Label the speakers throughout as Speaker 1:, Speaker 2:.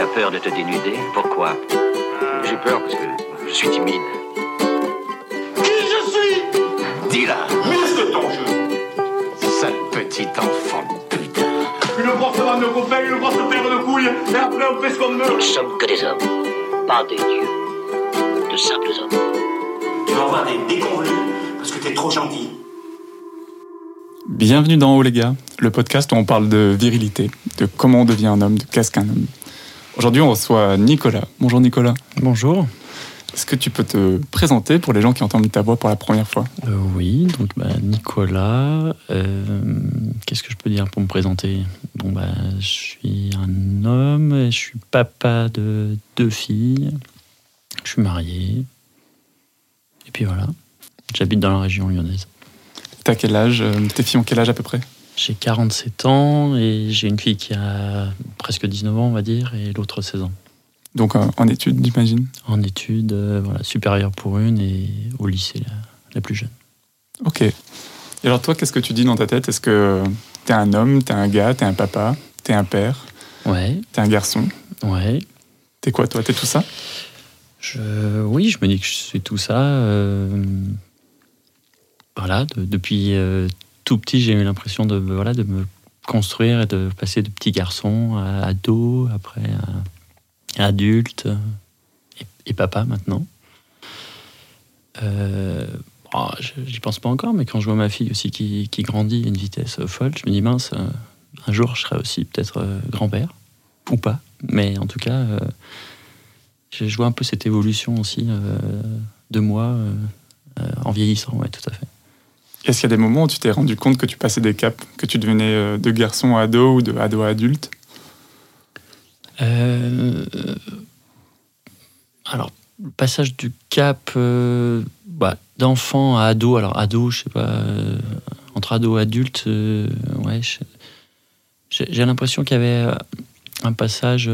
Speaker 1: Tu as peur de te dénuder Pourquoi?
Speaker 2: J'ai peur parce que je suis timide.
Speaker 3: Qui je suis?
Speaker 2: Dis-la
Speaker 3: Muscle ton jeu
Speaker 2: Sale petit enfant de putain
Speaker 3: Une grosse bande de copains, une grosse paire de couilles, et après on fait ce qu'on
Speaker 1: Nous
Speaker 3: veut
Speaker 1: ne sommes que des hommes, pas des dieux. De simples hommes.
Speaker 4: Tu vas avoir des déconvenus parce que t'es trop gentil.
Speaker 5: Bienvenue dans Haut les gars, le podcast où on parle de virilité, de comment on devient un homme, de qu'est-ce qu'un homme. Aujourd'hui, on reçoit Nicolas. Bonjour Nicolas.
Speaker 6: Bonjour.
Speaker 5: Est-ce que tu peux te présenter pour les gens qui entendent ta voix pour la première fois
Speaker 6: Euh, oui, donc bah, Nicolas. euh, Qu'est-ce que je peux dire pour me présenter? Bon bah, je suis un homme, et je suis papa de deux filles. Je suis marié. Et puis voilà. J'habite dans la région lyonnaise.
Speaker 5: T'as quel âge? Euh, Tes filles ont quel âge à peu près?
Speaker 6: J'ai 47 ans et j'ai une fille qui a presque 19 ans, on va dire, et l'autre 16 ans.
Speaker 5: Donc euh, en études, j'imagine?
Speaker 6: En études, euh, voilà, supérieures pour une et au lycée la, la plus jeune.
Speaker 5: Ok. Et alors toi, qu'est-ce que tu dis dans ta tête? Est-ce que t'es un homme, t'es un gars, t'es un papa, t'es un père,
Speaker 6: Ouais,
Speaker 5: t'es un garçon?
Speaker 6: Ouais.
Speaker 5: T'es quoi toi? T'es tout ça?
Speaker 6: Je, oui, je me dis que je suis tout ça. euh, voilà, de- depuis euh, tout petit, j'ai eu l'impression de, voilà, de me construire et de passer de petit garçon à ado, après à, adulte euh, et, papa maintenant. Euh, J'y pense pas encore, mais quand je vois ma fille aussi qui, grandit à une vitesse folle, je me dis mince, euh, un jour je serai aussi peut-être grand-père, ou pas. Mais en tout cas, je vois un peu cette évolution aussi de moi en vieillissant, ouais, tout à fait.
Speaker 5: Est-ce qu'il y a des moments où tu t'es rendu compte que tu passais des caps, que tu devenais euh, de garçon à ado ou de ado à adulte?
Speaker 6: Euh, alors, le passage du cap euh, bah, d'enfant à ado, alors ado, je sais pas, entre ado et adulte, ouais, j'ai l'impression qu'il y avait un passage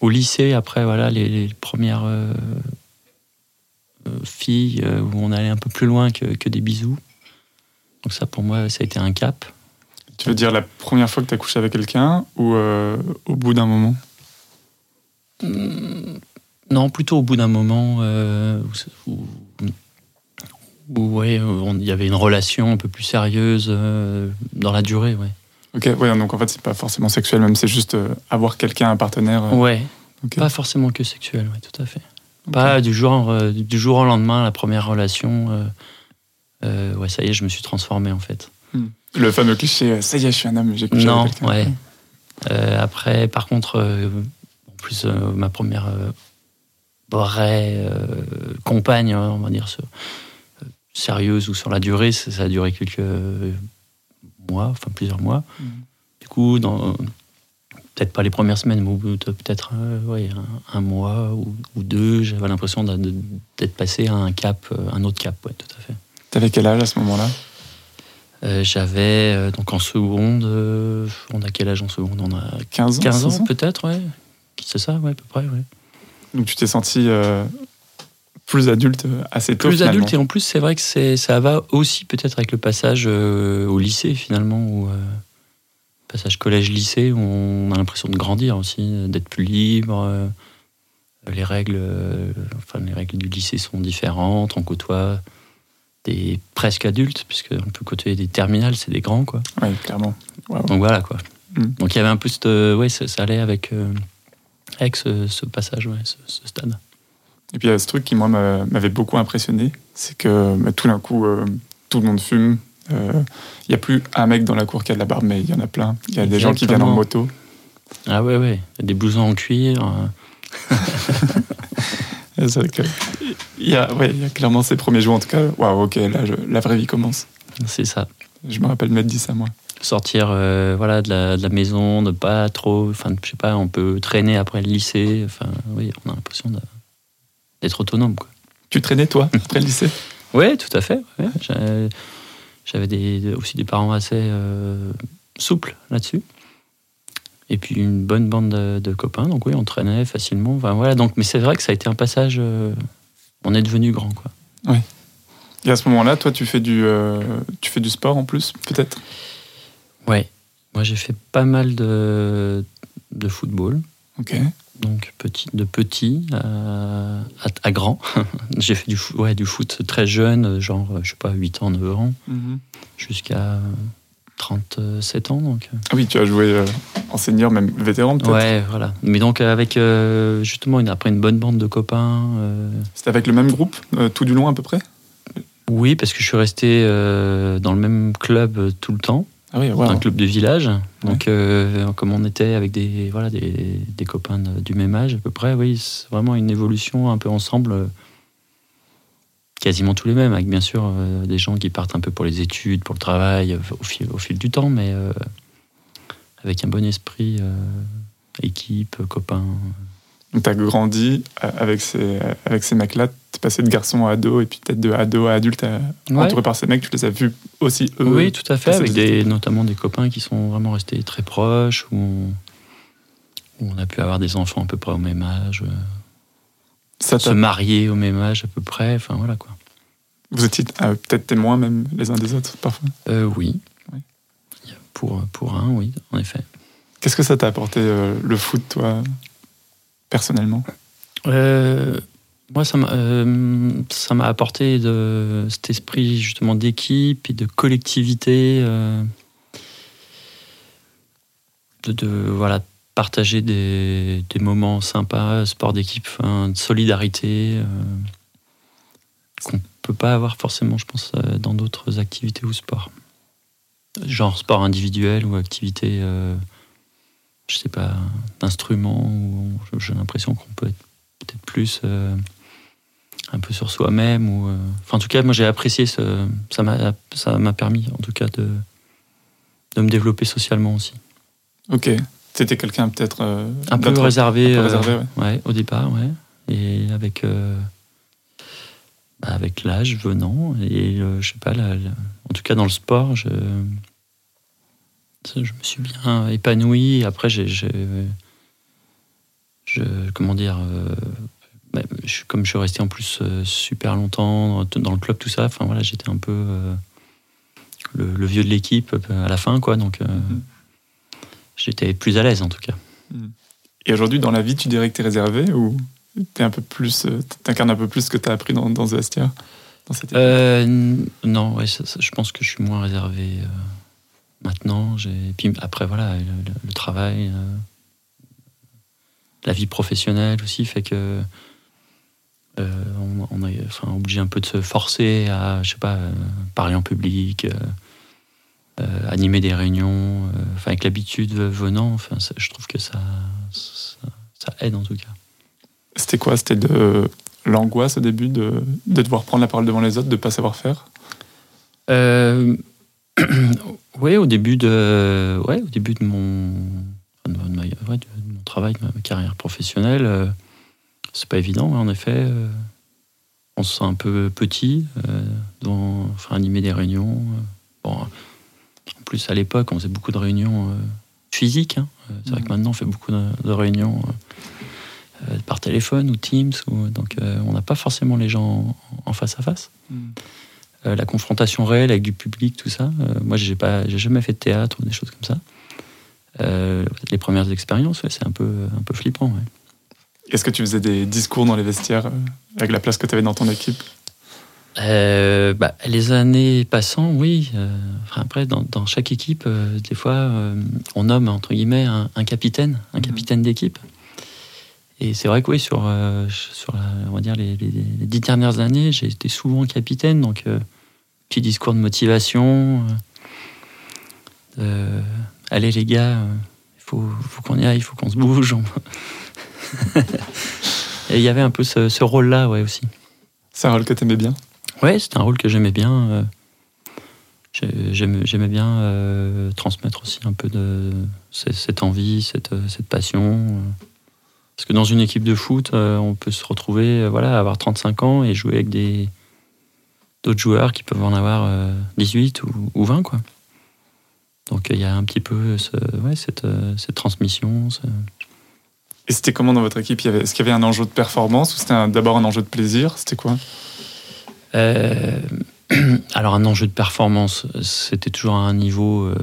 Speaker 6: au lycée, après, voilà, les, premières filles euh, où on allait un peu plus loin que, que des bisous. Donc ça, pour moi, ça a été un cap.
Speaker 5: Tu veux dire la première fois que tu as couché avec quelqu'un ou euh, au bout d'un moment?
Speaker 6: Non, plutôt au bout d'un moment euh, où, ouais, il y avait une relation un peu plus sérieuse euh, dans la durée, ouais.
Speaker 5: Ok, ouais, donc en fait, c'est pas forcément sexuel, même c'est juste avoir quelqu'un, un partenaire.
Speaker 6: Ouais, pas forcément que sexuel, ouais, tout à fait. Pas du jour, euh, du jour au lendemain, la première relation, euh, euh, ouais, ça y est, je me suis transformé en fait.
Speaker 5: Le fameux cliché, euh, ça y est, je suis un homme, j'ai
Speaker 6: Non, ouais. Euh, après, par contre, euh, en plus, euh, ma première euh, vraie euh, compagne, hein, on va dire, sur- euh, sérieuse ou sur la durée, ça, ça a duré quelques mois, enfin plusieurs mois.
Speaker 5: Mhm.
Speaker 6: Du coup, dans peut-être pas les premières semaines, mais au bout de peut-être euh, ouais, un, un mois ou, ou deux, j'avais l'impression d'être passé à un cap, euh, un autre cap, ouais, tout à fait.
Speaker 5: T'avais quel âge à ce moment-là?
Speaker 6: Euh, J'avais euh, donc en seconde, on a quel âge en seconde? On a
Speaker 5: 15 ans
Speaker 6: 15 ans
Speaker 5: 16
Speaker 6: peut-être, ouais. C'est ça, ouais, à peu près, ouais.
Speaker 5: Donc tu t'es senti plus adulte assez tôt.
Speaker 6: Plus
Speaker 5: finalement.
Speaker 6: adulte, et en plus, c'est vrai que ça va aussi peut-être avec le passage au lycée, finalement, passage collège-lycée, où on a l'impression de grandir aussi, d'être plus libre. euh, les règles, euh, enfin, les règles du lycée sont différentes, on côtoie des presque adultes, puisqu'on peut côtoyer des terminales, c'est des grands, quoi.
Speaker 5: Ouais, clairement.
Speaker 6: Donc voilà quoi.
Speaker 5: Mm.
Speaker 6: Donc il y avait un peu cette, euh, ouais, ça, ça allait avec euh, avec ce, ce passage, ouais, ce, ce stade.
Speaker 5: Et puis il y a ce truc qui, moi, m'a- m'avait beaucoup impressionné, c'est que bah, tout d'un coup, euh, tout le monde fume. Euh, Il n'y a plus un mec dans la cour qui a de la barbe, mais il y en a plein. Il y a des gens qui viennent en moto.
Speaker 6: Ah ouais ouais, des blousons en cuir. euh,
Speaker 5: que il y, a, ouais, il y a clairement ces premiers jours, en tout cas. Waouh, ok, là, je- la vraie vie commence.
Speaker 6: c'est ça.
Speaker 5: Je me rappelle m'être dit ça, moi.
Speaker 6: Sortir euh, voilà de la, de la maison, de pas trop, enfin je sais pas, on peut traîner après le lycée. Enfin oui, on a l'impression d'être autonome quoi.
Speaker 5: Tu traînais, toi, après le lycée?
Speaker 6: Ouais, tout à fait. ouais. J'avais des, aussi des parents assez euh, souples là-dessus. Et puis une bonne bande de, de copains, donc oui, on traînait facilement. Enfin, voilà, donc, mais c'est vrai que ça a été un passage. euh, on est devenu grand, quoi.
Speaker 5: Et à ce moment-là, toi, tu fais du, euh, tu fais du sport en plus, peut-être?
Speaker 6: Ouais. Moi, j'ai fait pas mal de, de football.
Speaker 5: Ok.
Speaker 6: Donc petit, de petit à, à- à grand. J'ai fait du, foot- ouais, du foot très jeune, genre, je sais pas, 8 ans, 9 ans, jusqu'à 37 ans. Donc,
Speaker 5: Ah oui, tu as joué euh, en senior, même vétéran peut-être
Speaker 6: ouais, voilà. Mais donc avec euh, justement une, après une bonne bande de copains. euh,
Speaker 5: C'était avec le même groupe, euh, tout du long à peu près?
Speaker 6: Oui, parce que je suis resté euh, dans le même club euh, tout le temps.
Speaker 5: Ah oui,
Speaker 6: un club de village. Donc, euh, comme on était avec des, voilà, des, des copains de- du même âge à peu près, oui, c'est vraiment une évolution un peu ensemble, euh, quasiment tous les mêmes, avec bien sûr euh, des gens qui partent un peu pour les études, pour le travail, au fil, au fil du temps, mais euh, avec un bon esprit, euh, équipe, copains.
Speaker 5: Donc tu as grandi avec ces, avec ces mecs-là, es passé de garçon à ado, et puis peut-être de ado à adulte, à-
Speaker 6: Ouais.
Speaker 5: entouré par ces mecs, tu les as vus aussi eux
Speaker 6: oui, tout à fait, avec
Speaker 5: des
Speaker 6: notamment des copains qui sont vraiment restés très proches, où on, où on a pu avoir des enfants à peu près au même âge. euh,
Speaker 5: Ça
Speaker 6: se marier au même âge à peu près, enfin voilà quoi.
Speaker 5: Vous étiez euh, peut-être témoins même les uns des autres parfois.
Speaker 6: Euh, oui.
Speaker 5: Oui.
Speaker 6: Pour, pour un, oui, en effet.
Speaker 5: Qu'est-ce que ça t'a apporté euh, le foot, toi, personnellement?
Speaker 6: Euh, moi, ça m'a euh, apporté cet esprit justement d'équipe et de collectivité, euh, de, voilà, partager des, moments sympas, sport d'équipe, enfin, de solidarité, euh, qu'on peut pas avoir forcément, je pense, dans d'autres activités ou sports. Genre sport individuel ou activité, je sais pas, d'instrument, j'ai l'impression qu'on peut être peut-être plus un peu sur soi-même ou euh, enfin en tout cas moi j'ai apprécié ce ça m'a ça m'a permis en tout cas de de me développer socialement aussi
Speaker 5: Ok. C'était quelqu'un peut-être. euh,
Speaker 6: un peu réservé,
Speaker 5: un peu
Speaker 6: euh,
Speaker 5: réservé, ouais.
Speaker 6: ouais, au départ ouais et avec bah, avec l'âge venant et je sais pas la- la- en tout cas dans le sport je je me suis bien épanoui après j'ai j'ai- je comment dire euh, bah, je, comme je suis resté en plus euh, super longtemps dans, le club tout ça enfin voilà j'étais un peu euh, le, le vieux de l'équipe euh, à la fin quoi donc euh,
Speaker 5: Mhm.
Speaker 6: j'étais plus à l'aise en tout cas
Speaker 5: Et aujourd'hui, dans la vie, tu dirais que tu es réservé ou tu un peu plus, t'incarnes un peu plus ce que tu as appris dans, dans ce vestiaire dans cette
Speaker 6: non, ouais, ça- ça, je pense que je suis moins réservé maintenant. J'ai- Puis après, voilà, le, le- le travail, la vie professionnelle aussi fait que on, on est enfin, obligé un peu de se forcer à, je sais pas, euh, parler en public, euh, euh, animer des réunions. euh, Enfin, avec l'habitude venant, enfin, ça- je trouve que ça, ça, ça aide en tout cas.
Speaker 5: C'était quoi? C'était de l'angoisse au début de, de devoir prendre la parole devant les autres, de pas savoir faire?
Speaker 6: Euh, oui, au début de, ouais, au début de mon, de, de ma- ouais, de mon travail, de ma carrière professionnelle, euh, c'est pas évident. en effet, euh, on se sent un peu petit, euh, dans, enfin, animer des réunions. euh, bon, en plus, à l'époque, on faisait beaucoup de réunions physiques. hein. C'est vrai que maintenant, on fait beaucoup de, de réunions par téléphone ou Teams, ou, donc on n'a pas forcément les gens en- en face à face. Euh, la confrontation réelle avec du public, tout ça. Euh, moi, j'ai pas, j'ai jamais fait de théâtre ou des choses comme ça. Euh, les premières expériences, ouais, c'est un peu, un peu flippant. ouais.
Speaker 5: Est-ce que tu faisais des discours dans les vestiaires euh, avec la place que tu avais dans ton équipe
Speaker 6: Euh, bah, les années passant, oui. Euh, enfin, après, dans, dans chaque équipe, euh, des fois, euh, on nomme entre guillemets un, un capitaine, un
Speaker 5: Mhm.
Speaker 6: capitaine d'équipe. Et c'est vrai que oui, sur, euh, sur la- on va dire les, les- les dix dernières années, j'ai été souvent capitaine, donc euh, petit discours de motivation. euh, euh, allez les gars, il faut, faut qu'on y aille, il faut qu'on se bouge. on- Et il y avait un peu ce, ce rôle-là, ouais, aussi.
Speaker 5: C'est un rôle que tu aimais bien?
Speaker 6: Ouais, c'était un rôle que j'aimais bien. euh, j'ai- J'aimais bien euh, transmettre aussi un peu de ce- cette envie, cette, euh, cette passion. Parce que dans une équipe de foot, on peut se retrouver, voilà, avoir 35 ans et jouer avec des d'autres joueurs qui peuvent en avoir euh, 18 ou, ou 20, quoi. Donc il y a un petit peu ce- ouais, cette, cette transmission. ce-
Speaker 5: Et c'était comment dans votre équipe? Est-ce qu'il y avait un enjeu de performance ou c'était d'abord un enjeu de plaisir? C'était quoi?
Speaker 6: Euh, alors un enjeu de performance, c'était toujours à un niveau, euh,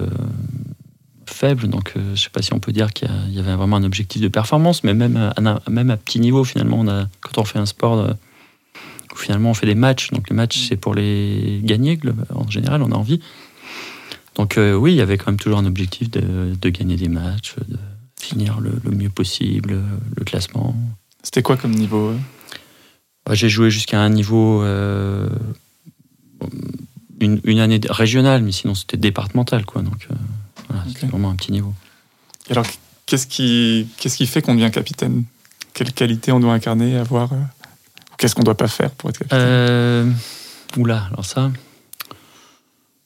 Speaker 6: faible, donc je sais pas si on peut dire qu'il y, avait vraiment un objectif de performance, mais même à, petit niveau, finalement, quand on fait un sport finalement on fait des matchs, donc les matchs c'est pour les gagner, en général, on a envie. Donc oui, il y avait quand même toujours un objectif de, gagner des matchs, finir le, le mieux possible, le classement.
Speaker 5: C'était quoi comme niveau
Speaker 6: bah, J'ai joué jusqu'à un niveau. Euh, une, année régionale, mais sinon c'était départemental, quoi. Donc euh, voilà, c'était vraiment un petit niveau.
Speaker 5: alors, qu'est-ce qui, qu'est-ce qui fait qu'on devient capitaine? Quelle qualité on doit incarner, avoir euh, Qu'est-ce qu'on ne doit pas faire pour être capitaine?
Speaker 6: Oula, alors ça.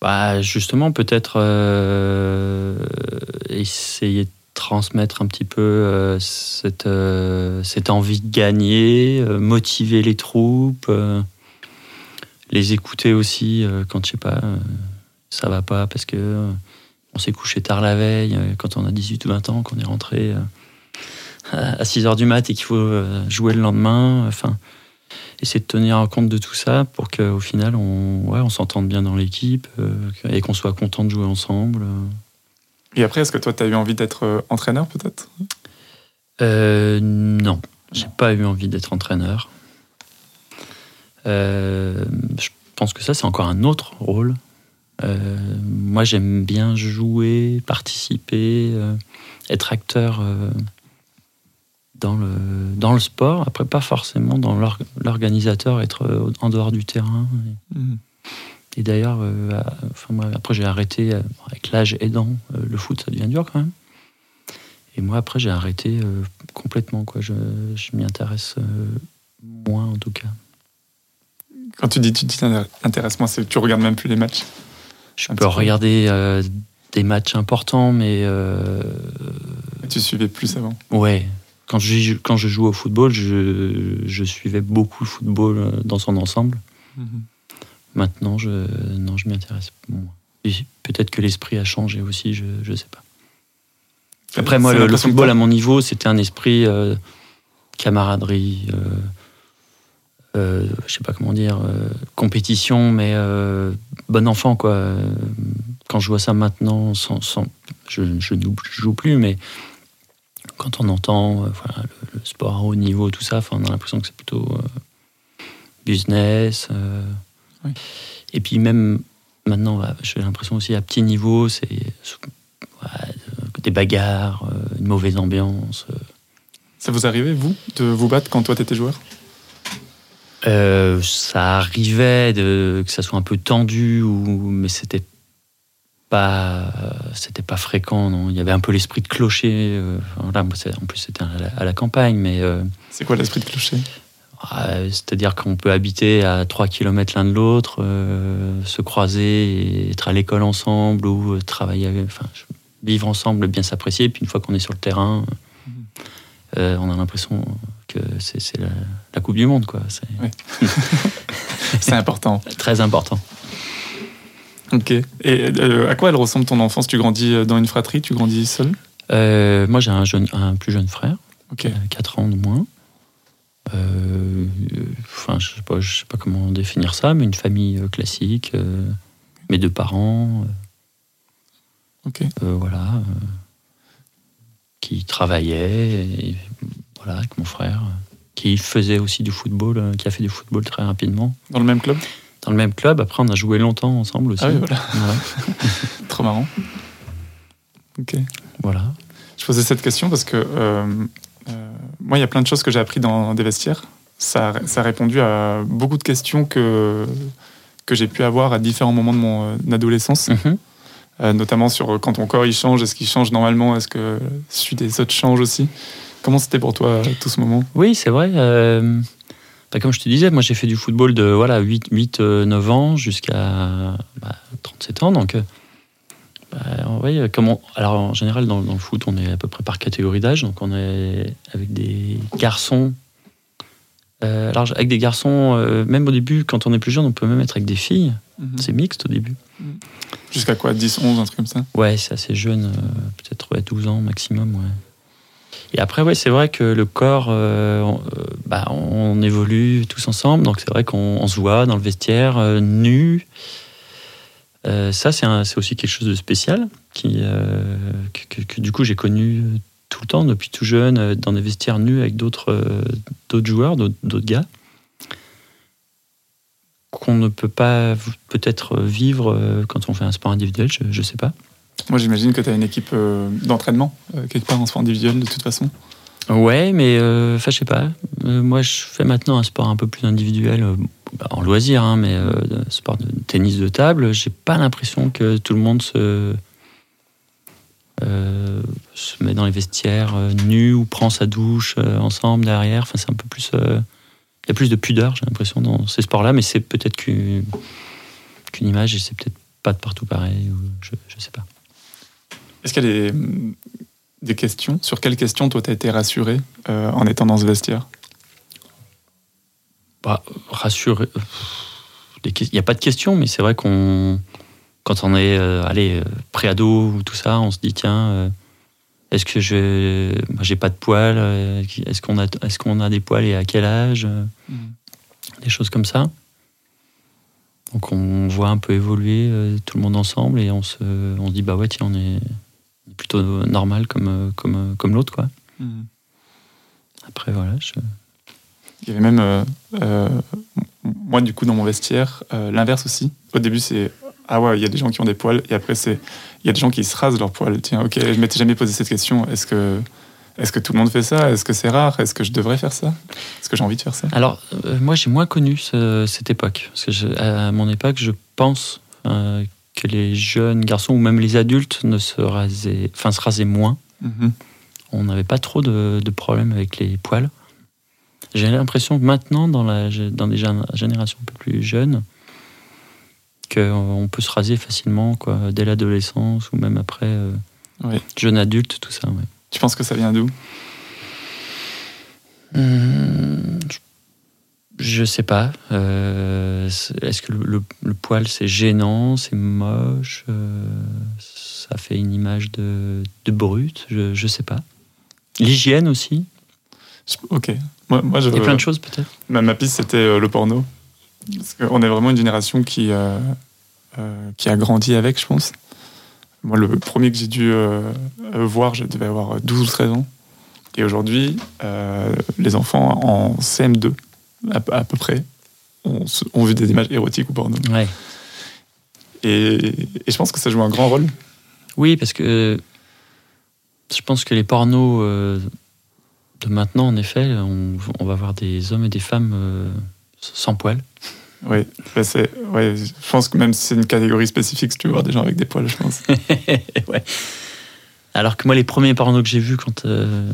Speaker 6: Bah, justement, peut-être essayer de transmettre un petit peu euh, cette, euh, cette, envie de gagner, euh, motiver les troupes, les écouter aussi quand je sais pas, ça va pas parce que on s'est couché tard la veille, quand on a 18 ou 20 ans, qu'on est rentré à 6 heures du mat et qu'il faut jouer le lendemain. Enfin, essayer de tenir compte de tout ça pour qu'au final, on, ouais, on s'entende bien dans l'équipe et qu'on soit content de jouer ensemble.
Speaker 5: Et après, est-ce que toi, tu as eu envie d'être euh, entraîneur peut-être?
Speaker 6: Euh, Non, j'ai pas eu envie d'être entraîneur. Euh, je pense que ça, c'est encore un autre rôle. Euh, moi, j'aime bien jouer, participer, être acteur dans, le, dans le sport. Après, pas forcément dans l'organisateur, être en dehors du terrain. Mmh. Et d'ailleurs, euh, enfin, après j'ai arrêté, euh, avec l'âge aidant, euh, le foot ça devient dur quand même. Et moi après j'ai arrêté complètement, quoi. je, je m'y intéresse moins en tout cas.
Speaker 5: Quand tu dis tu t'intéresses moins, c'est tu regardes même plus les matchs
Speaker 6: Je peux regarder des matchs importants, mais.
Speaker 5: tu suivais plus avant
Speaker 6: Ouais. Quand je, quand je joue au football, je, je suivais beaucoup le football dans son ensemble. Mhm. Maintenant, je, non, je m'y intéresse moins. Peut-être que l'esprit a changé aussi, je ne sais pas. Après, moi, le, football à mon niveau, c'était un esprit euh, camaraderie, euh, euh, je sais pas comment dire, euh, compétition, mais bon enfant, quoi. Quand je vois ça maintenant, sans, je, ne joue plus, mais quand on entend voilà, le, sport à haut niveau, tout ça, on a l'impression que c'est plutôt business. Et puis même maintenant, j'ai l'impression aussi à petit niveau, c'est des bagarres, euh, une mauvaise ambiance. Euh.
Speaker 5: Ça vous arrivait, vous, de vous battre quand toi t'étais joueur?
Speaker 6: Euh, Ça arrivait de, que ça soit un peu tendu, ou, mais c'était pas, c'était pas fréquent. Non. Il y avait un peu l'esprit de clocher. en plus, c'était à, la campagne, mais.
Speaker 5: c'est quoi l'esprit de clocher?
Speaker 6: C'est-à-dire qu'on peut habiter à 3 km l'un de l'autre, euh, se croiser, et être à l'école ensemble ou euh, travailler, enfin, vivre ensemble, bien s'apprécier. Puis une fois qu'on est sur le terrain, euh, on a l'impression que c'est la, Coupe du Monde. quoi.
Speaker 5: C'est important.
Speaker 6: Très important.
Speaker 5: Ok. Et à quoi elle ressemble ton enfance? Tu grandis dans une fratrie? Tu grandis seul
Speaker 6: Moi, j'ai un plus jeune frère, okay. 4 ans de moins. Euh, enfin, je sais pas, je sais pas comment définir ça, mais une famille euh, classique, euh, mes deux parents,
Speaker 5: ok
Speaker 6: voilà, qui travaillaient, voilà, avec mon frère, qui faisait aussi du football, qui a fait du football très rapidement.
Speaker 5: Dans le même club?
Speaker 6: Dans le même club. Après, on a joué longtemps ensemble aussi.
Speaker 5: Ah oui, voilà. Trop marrant. Ok.
Speaker 6: Voilà.
Speaker 5: Je posais cette question parce que euh, moi, il y a plein de choses que j'ai appris dans des vestiaires. Ça, ça, a répondu à beaucoup de questions que, que j'ai pu avoir à différents moments de mon euh, adolescence. Mhm. Euh, notamment sur quand ton corps il change, est-ce qu'il change normalement, est-ce que celui des autres change aussi? Comment c'était pour toi tout ce moment?
Speaker 6: Oui, c'est vrai. Bah, comme je te disais, moi j'ai fait du football de voilà, 8, 8 9 ans jusqu'à 37 bah, ans. Donc bah, comment, alors en général, dans, le foot, on est à peu près par catégorie d'âge. Donc, on est avec des garçons. Euh, alors, avec des garçons, euh, même au début, quand on est plus jeune, on peut même être avec des filles. Mhm. C'est mixte au début. Mhm.
Speaker 5: Jusqu'à quoi 10, 11, un truc comme ça?
Speaker 6: Ouais, c'est assez jeune, euh, peut-être ouais, 12 ans maximum. Ouais. Et après, ouais, c'est vrai que le corps, on, bah, on, évolue tous ensemble. Donc, c'est vrai qu'on se voit dans le vestiaire, nu. Euh, ça, c'est aussi quelque chose de spécial qui, euh, que, que du coup j'ai connu euh, tout le temps, depuis tout jeune, dans des vestiaires nus avec d'autres euh, joueurs, d'autres gars, qu'on ne peut pas peut-être vivre quand on fait un sport individuel, je, je sais pas.
Speaker 5: Moi, j'imagine que tu as une équipe d'entraînement, quelque part en sport individuel, de toute façon.
Speaker 6: Ouais, mais enfin, je sais pas. Moi, je fais maintenant un sport un peu plus individuel, bah, en loisir, hein, mais euh, sport de tennis de table. J'ai pas l'impression que tout le monde se euh, met dans les vestiaires euh, nus ou prend sa douche ensemble derrière. Enfin, c'est un peu plus. Il y a plus de pudeur, j'ai l'impression, dans ces sports-là, mais c'est peut-être qu'une image et c'est peut-être pas de partout pareil. Je, je sais pas.
Speaker 5: Est-ce qu'il y a des, questions? Sur quelles questions, toi, tu as été rassuré en étant dans ce vestiaire?
Speaker 6: Bah, rassurer. Il n'y a pas de question, mais c'est vrai qu'on. Quand on est euh, allez, euh, pré-ado ou tout ça, on se dit tiens, euh, est-ce que je. Moi, j'ai pas de poils Est-ce qu'on a, est qu'on a des poils et à quel âge euh, Des choses comme ça. Donc on voit un peu évoluer euh, tout le monde ensemble et on se, on se dit bah ouais, tiens, on est on est plutôt normal comme, comme, comme l'autre, quoi. Après, voilà. Je...
Speaker 5: Il y avait même, euh, euh, moi, du coup, dans mon vestiaire, euh, l'inverse aussi. Au début, c'est ah ouais, il y a des gens qui ont des poils, et après, c'est il y a des gens qui se rasent leurs poils. Tiens, ok, je m'étais jamais posé cette question. Est-ce que, est-ce que tout le monde fait ça? Est-ce que c'est rare? Est-ce que je devrais faire ça? Est-ce que j'ai envie de faire ça
Speaker 6: Alors, euh, moi, j'ai moins connu ce- cette époque. Parce que je- à mon époque, je pense euh, que les jeunes garçons ou même les adultes ne se rasaient, enfin, se rasaient moins.
Speaker 5: Mhm.
Speaker 6: On n'avait pas trop de, de problèmes avec les poils. J'ai l'impression que maintenant, dans, la, dans des gén- générations un peu plus jeunes, qu'on peut se raser facilement, quoi, dès l'adolescence ou même après, euh, jeune adulte, tout ça. ouais.
Speaker 5: Tu penses que ça vient d'où?
Speaker 6: Hum, je- sais pas. Euh, Est-ce que le, le- le poil c'est gênant, c'est moche, euh, ça fait une image de, de brute? Je, je sais pas. L'hygiène aussi?
Speaker 5: Ok. Moi, moi, je,
Speaker 6: Il y a plein de choses peut-être.
Speaker 5: ma, ma piste, c'était euh, le porno. Parce qu'on est vraiment une génération qui, euh, euh, qui a grandi avec, je pense. Moi, le premier que j'ai dû euh, voir, je devais avoir 12 ou 13 ans. Et aujourd'hui, les enfants en CM2, à, à peu près, ont, ont vu des images érotiques ou porno.
Speaker 6: Ouais.
Speaker 5: Et, et je pense que ça joue un grand rôle.
Speaker 6: Oui, parce que je pense que les pornos de maintenant, en effet, on, on va voir des hommes et des femmes euh, sans poils.
Speaker 5: Oui, c'est, ouais, je pense que même si c'est une catégorie spécifique, si tu veux voir des gens avec des poils, je pense.
Speaker 6: ouais. Alors que moi, les premiers pornos que j'ai vus quand. euh,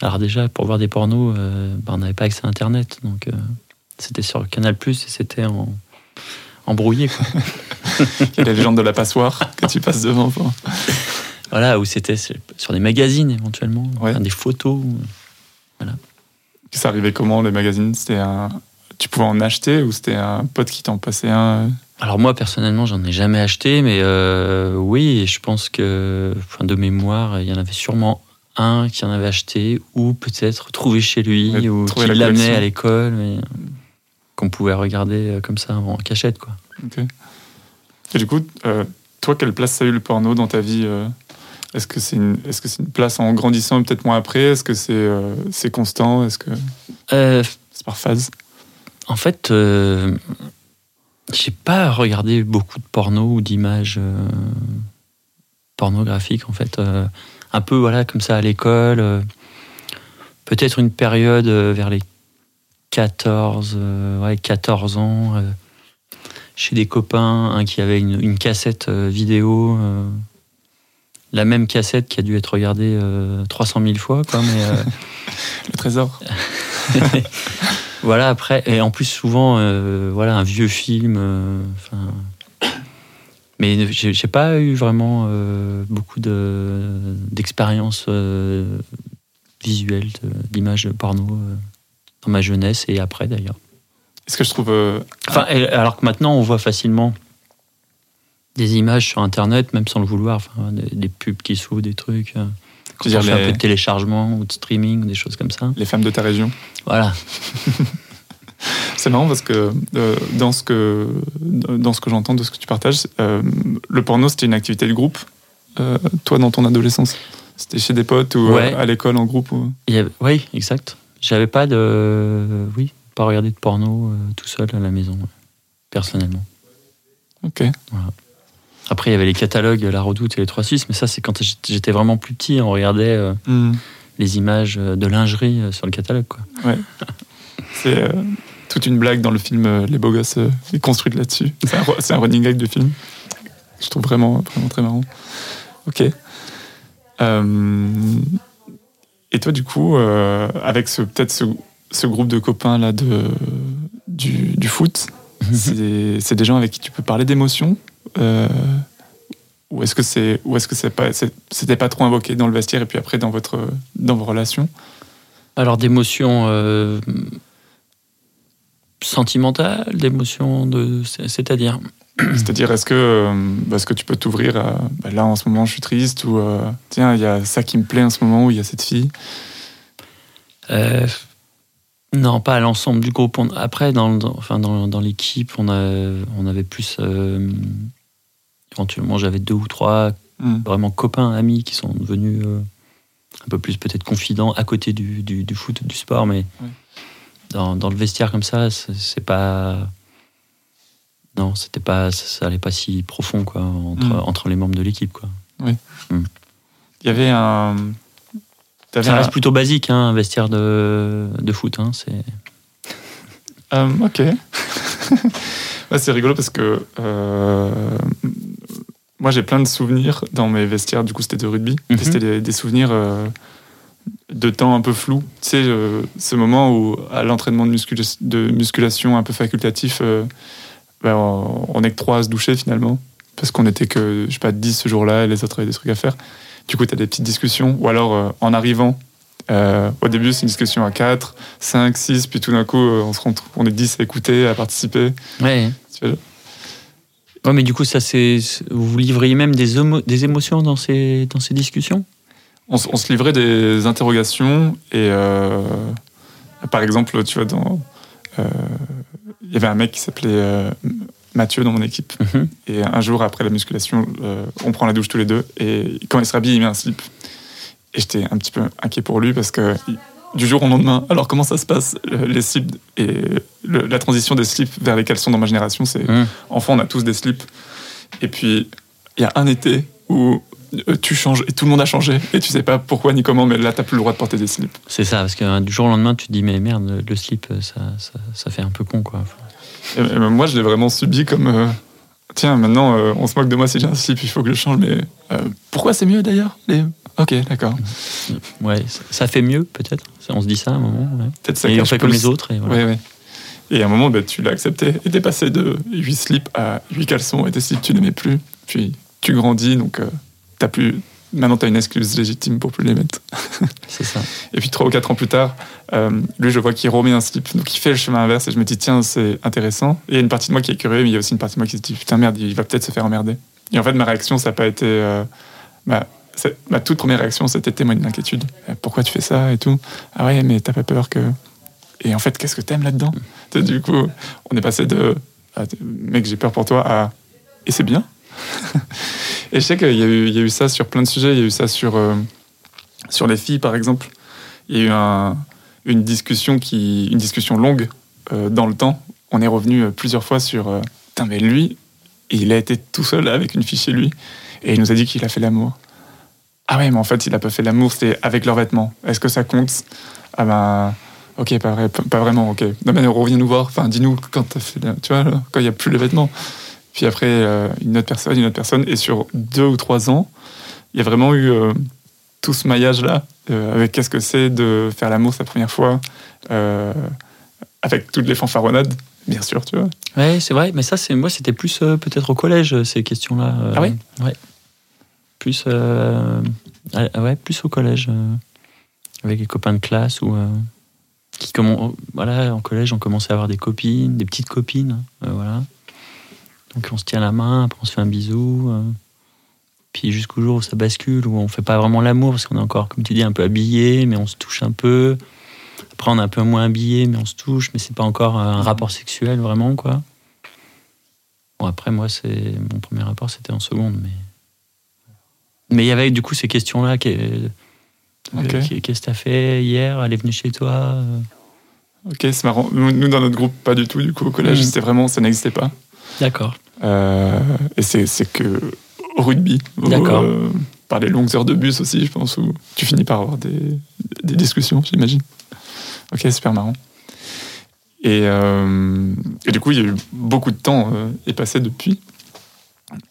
Speaker 6: Alors, déjà, pour voir des pornos, euh, bah, on n'avait pas accès à Internet. Donc, c'était sur Canal et c'était en. embrouillé, quoi.
Speaker 5: Il y a la légende de la passoire que tu passes devant. enfin.
Speaker 6: Voilà, où c'était sur des magazines éventuellement,
Speaker 5: Ouais.
Speaker 6: des photos.
Speaker 5: Ça arrivait comment, les magazines? C'était un... Tu pouvais en acheter ou c'était un pote qui t'en passait un?
Speaker 6: Alors, moi, personnellement, j'en ai jamais acheté, mais euh, oui, je pense que, enfin, de mémoire, il y en avait sûrement un qui en avait acheté, ou peut-être trouvé chez lui, ou qui
Speaker 5: la
Speaker 6: l'amenait à l'école, mais qu'on pouvait regarder euh, comme ça en cachette, quoi.
Speaker 5: Ok. Et du coup, euh, toi, quelle place ça a eu le porno dans ta vie euh? Est-ce que c'est une, c'est place en grandissant et peut-être moins après? Est-ce que c'est, euh, constant? Est-ce que
Speaker 6: Euh,
Speaker 5: c'est par phase?
Speaker 6: en fait, euh, j'ai pas regardé beaucoup de porno ou d'images euh, pornographiques, en fait. Un peu, voilà, comme ça à l'école. Peut-être une période vers les 14, euh, ouais, 14 ans, chez des copains, un qui avait une, une cassette vidéo. Euh, la même cassette qui a dû être regardée euh, 300 000 fois, quoi, mais euh,
Speaker 5: Le trésor
Speaker 6: Voilà, après, et en plus, souvent, euh, voilà, un vieux film. euh, mais j'ai j'ai pas eu vraiment euh, beaucoup de- d'expériences euh, visuelles, de- d'images porno euh, dans ma jeunesse et après d'ailleurs.
Speaker 5: Est-ce que je trouve. euh,
Speaker 6: Enfin, alors que maintenant, on voit facilement des images sur Internet, même sans le vouloir, enfin, des, des pubs qui s'ouvrent, des trucs. euh, Quand on
Speaker 5: dire
Speaker 6: fait un peu de téléchargement ou de streaming, des choses comme ça.
Speaker 5: les femmes de ta région
Speaker 6: Voilà.
Speaker 5: C'est marrant parce que euh, dans ce que dans ce que j'entends de ce que tu partages, euh, le porno c'était une activité de groupe euh, toi, dans ton adolescence? C'était chez des potes ou
Speaker 6: Ouais.
Speaker 5: à l'école en groupe ou...
Speaker 6: Avait- Oui, exact. J'avais pas de. Oui, pas regarder de porno tout seul à la maison, personnellement.
Speaker 5: Ok.
Speaker 6: Après, il y avait les catalogues, la Redoute et les Trois Suisses, mais ça, c'est quand j'étais vraiment plus petit. On regardait euh,
Speaker 5: Hmm.
Speaker 6: les images euh, de lingerie euh, sur le catalogue. Quoi.
Speaker 5: C'est euh, toute une blague dans le film Les Beaux Gosses est construite là-dessus. C'est un, running gag du film. Je trouve vraiment, vraiment très marrant. Ok. Et toi, du coup, avec ce peut-être ce, ce groupe de copains là de, du, du foot, c'est c'est des gens avec qui tu peux parler d'émotions? Euh, ou est-ce que c'est ou est-ce que c'est pas c'était pas trop invoqué dans le vestiaire et puis après dans votre dans vos relations
Speaker 6: Alors, d'émotions euh, sentimentales, d'émotions de. c'est- C'est-à-dire.
Speaker 5: C'est-à-dire, est-ce que, euh, est-ce que tu peux t'ouvrir à bah, là en ce moment je suis triste ou tiens, il y a ça qui me plaît en ce moment où il y a cette fille?
Speaker 6: Non, pas à l'ensemble du groupe. On- après, dans, dans- enfin, dans, dans l'équipe, on, a, on avait plus. euh, éventuellement, j'avais deux ou trois
Speaker 5: Hmm.
Speaker 6: vraiment copains, amis qui sont devenus euh, un peu plus peut-être confidents à côté du, du, du foot, du sport, mais dans, dans le vestiaire comme ça, c'est pas. Non, c'était pas, ça, allait pas si profond quoi entre,
Speaker 5: Mm.
Speaker 6: entre les membres de l'équipe quoi.
Speaker 5: Il y avait un.
Speaker 6: Ça
Speaker 5: un-
Speaker 6: reste plutôt basique, hein, un vestiaire de, de foot. Hein, c'est
Speaker 5: Euh, ok. C'est rigolo parce que euh, moi j'ai plein de souvenirs dans mes vestiaires. Du coup, c'était de rugby.
Speaker 6: Mhm.
Speaker 5: C'était des, des souvenirs euh, de temps un peu flous. Tu sais, ce moment où à l'entraînement de, muscula- de musculation un peu facultatif, ben, on, on est que trois à se doucher finalement. Parce qu'on était que, je sais pas, 10 ce jour-là et les autres avaient des trucs à faire. Du coup, tu as des petites discussions. Ou alors, euh, en arrivant, euh, au début, c'est une discussion à 4, 5, 6, puis tout d'un coup, euh, on, se rend, on est 10 à écouter, à participer.
Speaker 6: ouais. Ouais, mais du coup, ça, c'est, vous livriez même des, homo- des émotions dans ces, dans ces discussions?
Speaker 5: On, se- on se livrait des interrogations et euh, par exemple, tu vois, dans euh, il y avait un mec qui s'appelait Mathieu dans mon équipe
Speaker 6: Mhm.
Speaker 5: et un jour après la musculation, euh, on prend la douche tous les deux et quand il se rhabille, il met un slip et j'étais un petit peu inquiet pour lui parce que du jour au lendemain, alors comment ça se passe les slips et le- la transition des slips vers les caleçons dans ma génération, c'est
Speaker 6: Mhm.
Speaker 5: enfant, on a tous des slips. Et puis, il y a un été où euh, tu changes et tout le monde a changé. Et tu sais pas pourquoi ni comment, mais là, t'as plus le droit de porter des slips.
Speaker 6: C'est ça, parce que euh, du jour au lendemain, tu te dis, mais merde, le slip, ça, ça, ça fait un peu con, quoi.
Speaker 5: Et, et moi, je l'ai vraiment subi comme. euh, Tiens, maintenant, euh, on se moque de moi si j'ai un slip, il faut que je change, mais euh, pourquoi c'est mieux d'ailleurs les... Ok, d'accord.
Speaker 6: Ouais, ça, fait mieux, peut-être. On se dit ça à un moment. ouais.
Speaker 5: Peut-être ça
Speaker 6: Et on fait comme
Speaker 5: le-
Speaker 6: les autres. Et voilà.
Speaker 5: Ouais, ouais. Et à un moment, bah, tu l'as accepté. Et t'es passé de 8 slips à 8 caleçons. Et tes slips, tu mets plus. Puis tu grandis, donc t'as plus. Maintenant, t'as une excuse légitime pour plus les mettre.
Speaker 6: C'est ça.
Speaker 5: Et puis trois ou quatre ans plus tard, euh, lui, je vois qu'il remet un slip. Donc il fait le chemin inverse et je me dis, tiens, c'est intéressant. Et il y a une partie de moi qui est curieux, mais il y a aussi une partie de moi qui se dit, putain, merde, il va peut-être se faire emmerder. Et en fait, ma réaction, ça n'a pas été. euh, ma, toute première réaction, c'était témoigner d'inquiétude. Euh, Pourquoi tu fais ça et tout? Ah ouais, mais t'as pas peur que. Et en fait, qu'est-ce que t'aimes là-dedans? Tu sais, Du coup, on est passé de. ah, mec, j'ai peur pour toi à. Et c'est bien. et je sais qu'il y, a eu- ça sur plein de sujets. Il y a eu ça sur, euh, sur les filles, par exemple. Il y a eu un- une, discussion qui, une discussion longue euh, dans le temps. On est revenu euh, plusieurs fois sur. Putain, mais lui, il a été tout seul avec une fille chez lui. Et il nous a dit qu'il a fait l'amour. Ah ouais, mais en fait, il a pas fait l'amour, c'était avec leurs vêtements. Est-ce que ça compte? Ah ben. Ok, pas, vrai, pas, pas vraiment, ok. Non, mais reviens nous voir. Enfin, dis-nous quand t'as fait. Tu vois, quand il n'y a plus les vêtements. Puis après, euh, une autre personne, une autre personne. Et sur deux ou trois ans, il y a vraiment eu euh, tout ce maillage-là, euh, avec qu'est-ce que c'est de faire l'amour sa première fois, avec toutes les fanfaronnades, bien sûr, tu vois.
Speaker 6: Ouais, c'est vrai. Mais ça, c'est moi, c'était plus peut-être au collège, ces questions-là.
Speaker 5: Ah ouais?
Speaker 6: Ouais. Plus, euh, ah ouais, plus au collège. avec les copains de classe ou. qui voilà, en collège, on commençait à avoir des copines, des petites copines. hein, voilà. Donc on se tient la main, après on se fait un bisou. euh, puis jusqu'au jour où ça bascule, où on fait pas vraiment l'amour, parce qu'on est encore, comme tu dis, un peu habillé, mais on se touche un peu. Après, on est un peu moins habillé, mais on se touche, mais c'est pas encore un rapport sexuel vraiment, quoi. Bon, après, moi, c'est mon premier rapport, c'était en seconde, mais Mais il y avait du coup ces questions-là. euh, Qu'est-ce que t'as fait hier? Elle est venue chez toi euh.
Speaker 5: Ok, c'est marrant. Nous, dans notre groupe, pas du tout, du coup, au collège,
Speaker 6: Mhm.
Speaker 5: c'était vraiment, ça n'existait pas.
Speaker 6: D'accord.
Speaker 5: Euh, et c'est que au rugby.
Speaker 6: D'accord.
Speaker 5: euh, par les longues heures de bus aussi, je pense, où tu finis par avoir des, des discussions, j'imagine. Ok, super marrant. Et, euh, et du coup, il y a eu beaucoup de temps euh, est passé depuis.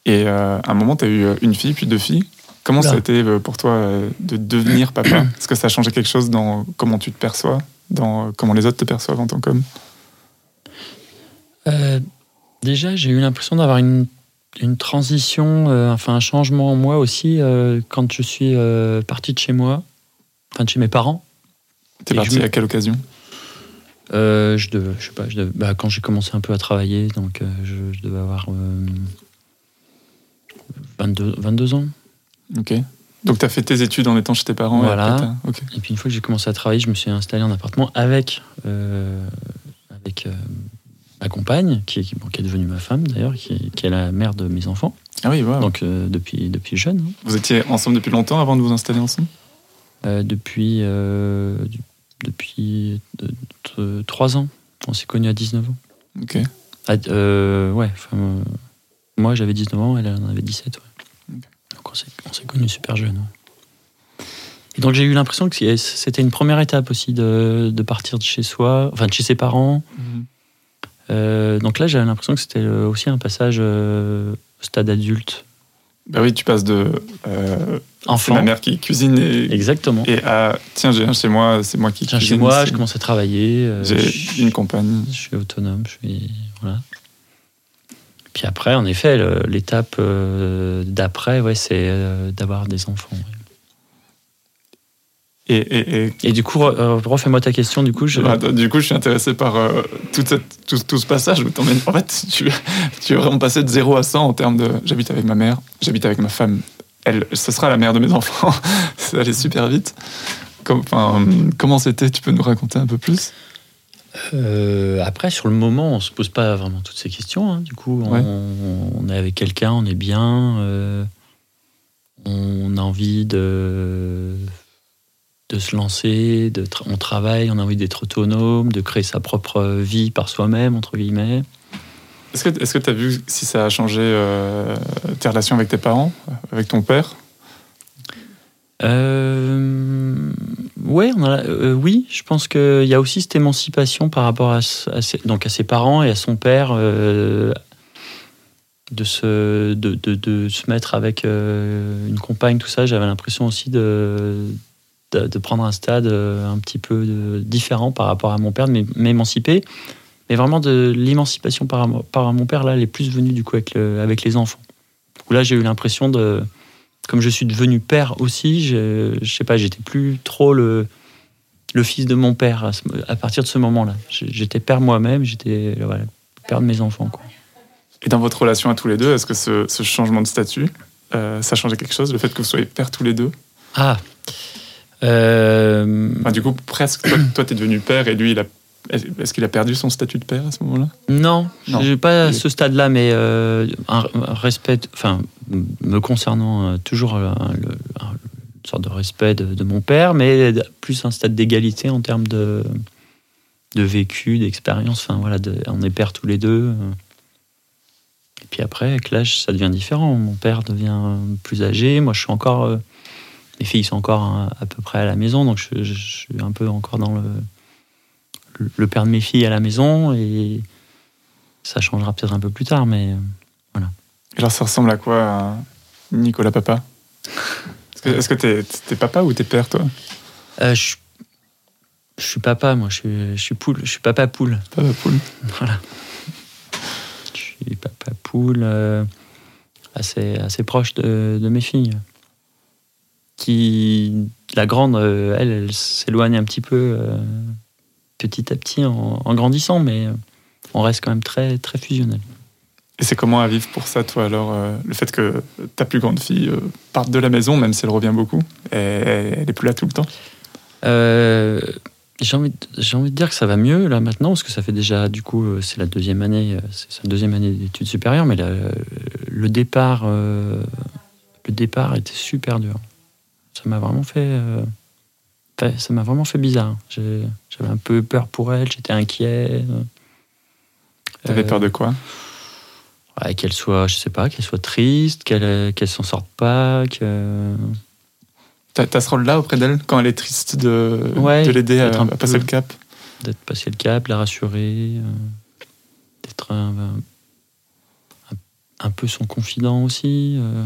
Speaker 5: Et euh, à un moment, tu as eu une fille, puis deux filles. Comment ça a été pour toi de devenir papa? Est-ce que ça a changé quelque chose dans comment tu te perçois, dans comment les autres te perçoivent en tant qu'homme?
Speaker 6: Déjà, j'ai eu l'impression d'avoir une, une transition, euh, enfin un changement en moi aussi euh, quand je suis euh, parti de chez moi, enfin de chez mes parents.
Speaker 5: T'es parti
Speaker 6: je
Speaker 5: à quelle occasion?
Speaker 6: Je, devais, je sais pas, je devais- bah, quand j'ai commencé un peu à travailler, donc je, je devais avoir euh, 22, 22 ans.
Speaker 5: Ok. Donc, tu as fait tes études en étant chez tes parents
Speaker 6: Voilà.
Speaker 5: et.
Speaker 6: Et puis une fois que j'ai commencé à travailler, je me suis installé en appartement avec, euh, avec euh, ma compagne, qui, est- qui, bon, qui est devenue ma femme d'ailleurs, qui, qui est la mère de mes enfants,
Speaker 5: Ah oui, wow.
Speaker 6: donc euh, depuis, depuis jeune. hein.
Speaker 5: Vous étiez ensemble depuis longtemps avant de vous installer ensemble?
Speaker 6: Euh, depuis euh, du- depuis t- trois ans. On s'est connus à 19 ans.
Speaker 5: Ok.
Speaker 6: Ouais, moi j'avais 19 ans, elle en avait 17. Ouais.
Speaker 5: Ok.
Speaker 6: Donc on s'est, on s'est connus super jeunes. ouais. Et donc j'ai eu l'impression que c'était une première étape aussi de, de partir de chez soi, enfin de chez ses parents. Euh, donc là j'avais l'impression que c'était euh, aussi un passage euh, au stade adulte.
Speaker 5: Bah oui, tu passes de. euh,
Speaker 6: Enfant.
Speaker 5: ma mère qui cuisine et,
Speaker 6: Exactement.
Speaker 5: et à. Tiens, j'ai un chez moi, c'est moi qui
Speaker 6: Tiens,
Speaker 5: cuisine.
Speaker 6: chez moi, je commence à travailler. euh,
Speaker 5: J'ai une compagne.
Speaker 6: Je suis autonome, je suis. Voilà. Puis après, en effet, l'étape euh, d'après, ouais, c'est euh, d'avoir des enfants. ouais.
Speaker 5: Et, et, et-
Speaker 6: Et du coup, euh, refais-moi ta question, du coup. Je...
Speaker 5: bah, du coup, je suis intéressé par euh, toute cette- tout, tout ce passage où En fait, tu, tu es vraiment passé de 0 à 100 en termes de. J'habite avec ma mère, j'habite avec ma femme. Elle, ce sera la mère de mes enfants. Ça allait super vite. Comme, comment c'était? Tu peux nous raconter un peu plus?
Speaker 6: Euh, après, sur le moment, on se pose pas vraiment toutes ces questions. hein. Du coup, on,
Speaker 5: Ouais.
Speaker 6: on est avec quelqu'un, on est bien, euh, on a envie de, de se lancer, de tra- on travaille, on a envie d'être autonome, de créer sa propre vie par soi-même, entre guillemets.
Speaker 5: Est-ce que tu as vu si ça a changé euh, tes relations avec tes parents, avec ton père?
Speaker 6: Euh, ouais, on a- euh, oui, je pense qu'il y a aussi cette émancipation par rapport à, ses, donc à ses parents et à son père, euh, de, se, de, de- de se mettre avec une compagne, tout ça. J'avais l'impression aussi de, de, de prendre un stade euh, un petit peu de- différent par rapport à mon père, de m'é- m'émanciper. Mais vraiment de l'émancipation par, par mon père, là, elle est plus venue du coup avec, le- avec les enfants. Où là, j'ai eu l'impression de comme je suis devenu père aussi, je, je sais pas, j'étais plus trop le, le fils de mon père à, ce- à partir de ce moment-là. J'étais père moi-même, j'étais voilà, père de mes enfants. Quoi.
Speaker 5: Et dans votre relation à tous les deux, est-ce que ce, ce changement de statut, euh, ça changé quelque chose Le fait que vous soyez pères tous les deux?
Speaker 6: Ah euh,
Speaker 5: Enfin, Du coup, presque, toi, toi, t'es devenu père et lui, il a, est-ce qu'il a perdu son statut de père à ce moment-là?
Speaker 6: Non,
Speaker 5: Non.
Speaker 6: j'ai pas ce stade-là, mais euh, un, respect, enfin, me concernant, euh, toujours un- le- un- une sorte de respect de, de mon père, mais plus un stade d'égalité en termes de, de vécu, d'expérience. Enfin, voilà, de- on est pères tous les deux. Et puis après, avec l'âge, ça devient différent. Mon père devient plus âgé, moi je suis encore. Euh, mes filles sont encore à, à peu près à la maison, donc je, je- je suis un peu encore dans le, le, le père de mes filles à la maison et ça changera peut-être un peu plus tard, mais euh,
Speaker 5: Et alors, ça ressemble à quoi à Nicolas Papa? Est-ce que- t'es papa ou t'es père, toi?
Speaker 6: Euh, je, je suis papa, moi, je suis, je suis poule, je suis papa poule.
Speaker 5: Papa poule.
Speaker 6: Voilà. Je suis papa poule, euh, assez, assez proche de, de mes filles. Qui, la grande, euh, elle, elle s'éloigne un petit peu euh, petit à petit en, en grandissant, mais on reste quand même très, très fusionnel.
Speaker 5: Et c'est comment à vivre pour ça, toi, alors euh, Le fait que ta plus grande fille euh, parte de la maison, même si elle revient beaucoup, et elle est plus là tout le temps?
Speaker 6: Euh, j'ai envie, envie de dire que ça va mieux là maintenant parce que ça fait déjà du coup c'est la deuxième année, c'est sa deuxième année d'études supérieures, mais la- le départ, le départ était super dur. Ça m'a vraiment fait. euh, ça m'a vraiment fait bizarre. J'avais un peu peur pour elle, j'étais inquiet.
Speaker 5: T'avais
Speaker 6: Euh,
Speaker 5: peur de quoi?
Speaker 6: Ouais, Qu'elle soit, je sais pas, qu'elle soit triste, qu'elle qu'elle s'en sorte pas, que.
Speaker 5: T'as ce rôle-là auprès d'elle quand elle est triste de,
Speaker 6: Ouais,
Speaker 5: de l'aider à, passer
Speaker 6: peu-
Speaker 5: le cap?
Speaker 6: d'être passé le cap, la rassurer, euh, d'être un, un- un peu son confident aussi, euh,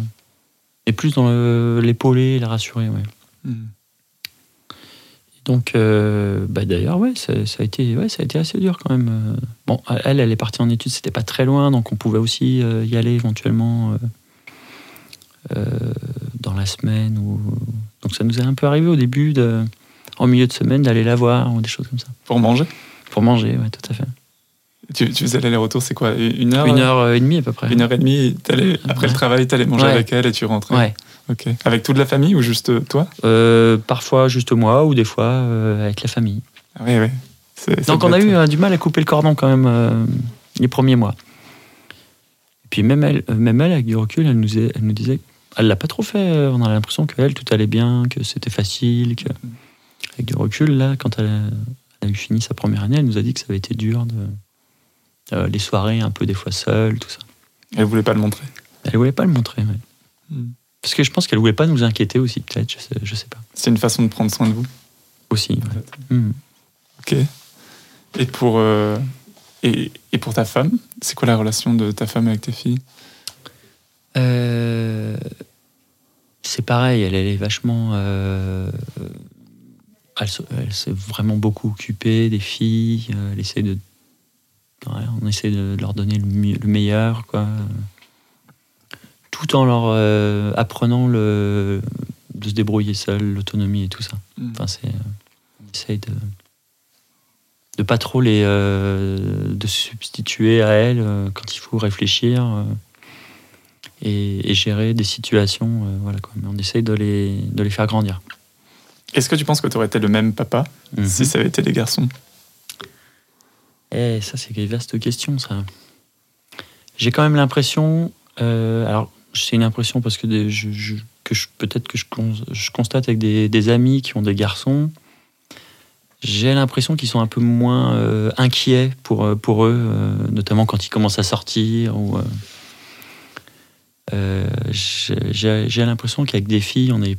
Speaker 6: et plus dans le- l'épauler, la rassurer. Ouais.
Speaker 5: Hmm.
Speaker 6: Donc, euh, bah d'ailleurs, ouais, ça, ça a été, ouais, ça a été assez dur quand même. euh. Bon, elle, elle est partie en études, c'était pas très loin, donc on pouvait aussi euh, y aller éventuellement euh, dans la semaine. Ou... Donc ça nous est un peu arrivé au début, de, en milieu de semaine, d'aller la voir ou des choses comme ça.
Speaker 5: Pour manger?
Speaker 6: Pour manger, ouais, tout à fait.
Speaker 5: Tu, tu faisais l'aller-retour, c'est quoi Une heure
Speaker 6: Une heure euh, et demie à peu près.
Speaker 5: Une heure et demie, après le travail, t'allais manger
Speaker 6: Ouais.
Speaker 5: avec elle et tu rentrais
Speaker 6: Ouais.
Speaker 5: Ok. Avec toute la famille ou juste toi?
Speaker 6: Euh, parfois juste moi ou des fois euh, avec la famille.
Speaker 5: Ah Oui, oui. C'est- ça
Speaker 6: Donc on a eu euh, du mal à couper le cordon quand même euh, les premiers mois. Et puis même elle, euh, même elle avec du recul, elle nous, est- elle nous disait, elle l'a pas trop fait. euh, On a l'impression que elle tout allait bien, que c'était facile, que avec du recul là, quand elle a, elle a eu fini sa première année, elle nous a dit que ça avait été dur de euh, les soirées un peu des fois seules, tout ça.
Speaker 5: Elle voulait pas le montrer.
Speaker 6: Elle voulait pas le montrer. ouais.
Speaker 5: Hmm.
Speaker 6: Parce que je pense qu'elle voulait pas nous inquiéter aussi peut-être, je sais, je sais pas.
Speaker 5: C'est une façon de prendre soin de vous.
Speaker 6: Aussi. ouais.
Speaker 5: peut-être.
Speaker 6: Hmm.
Speaker 5: Ok. Et pour, euh, et, et pour ta femme, c'est quoi la relation de ta femme avec tes filles?
Speaker 6: Euh, c'est pareil, elle, elle est vachement. euh, elle, elle s'est vraiment beaucoup occupée des filles. Elle essaie de. On essaie de leur donner le, mieux- le meilleur, quoi. Tout en leur euh, apprenant le, de se débrouiller seul, l'autonomie et tout ça. Enfin, c'est. euh, on essaye de. De pas trop les. euh, de se substituer à elles quand il faut réfléchir. et, et gérer des situations. voilà, quoi. Mais on essaye de les, de les faire grandir.
Speaker 5: Est-ce que tu penses que tu aurais été le même papa
Speaker 6: Mhm.
Speaker 5: si ça avait été des garçons?
Speaker 6: Eh, ça, c'est une vaste question, ça. J'ai quand même l'impression. euh, alors, c'est une impression parce que, que peut-être que je, cons- je constate avec des, amis qui ont des garçons. J'ai l'impression qu'ils sont un peu moins euh, inquiets pour, euh, pour eux, notamment quand ils commencent à sortir. J'ai j'ai- l'impression qu'avec des filles, on est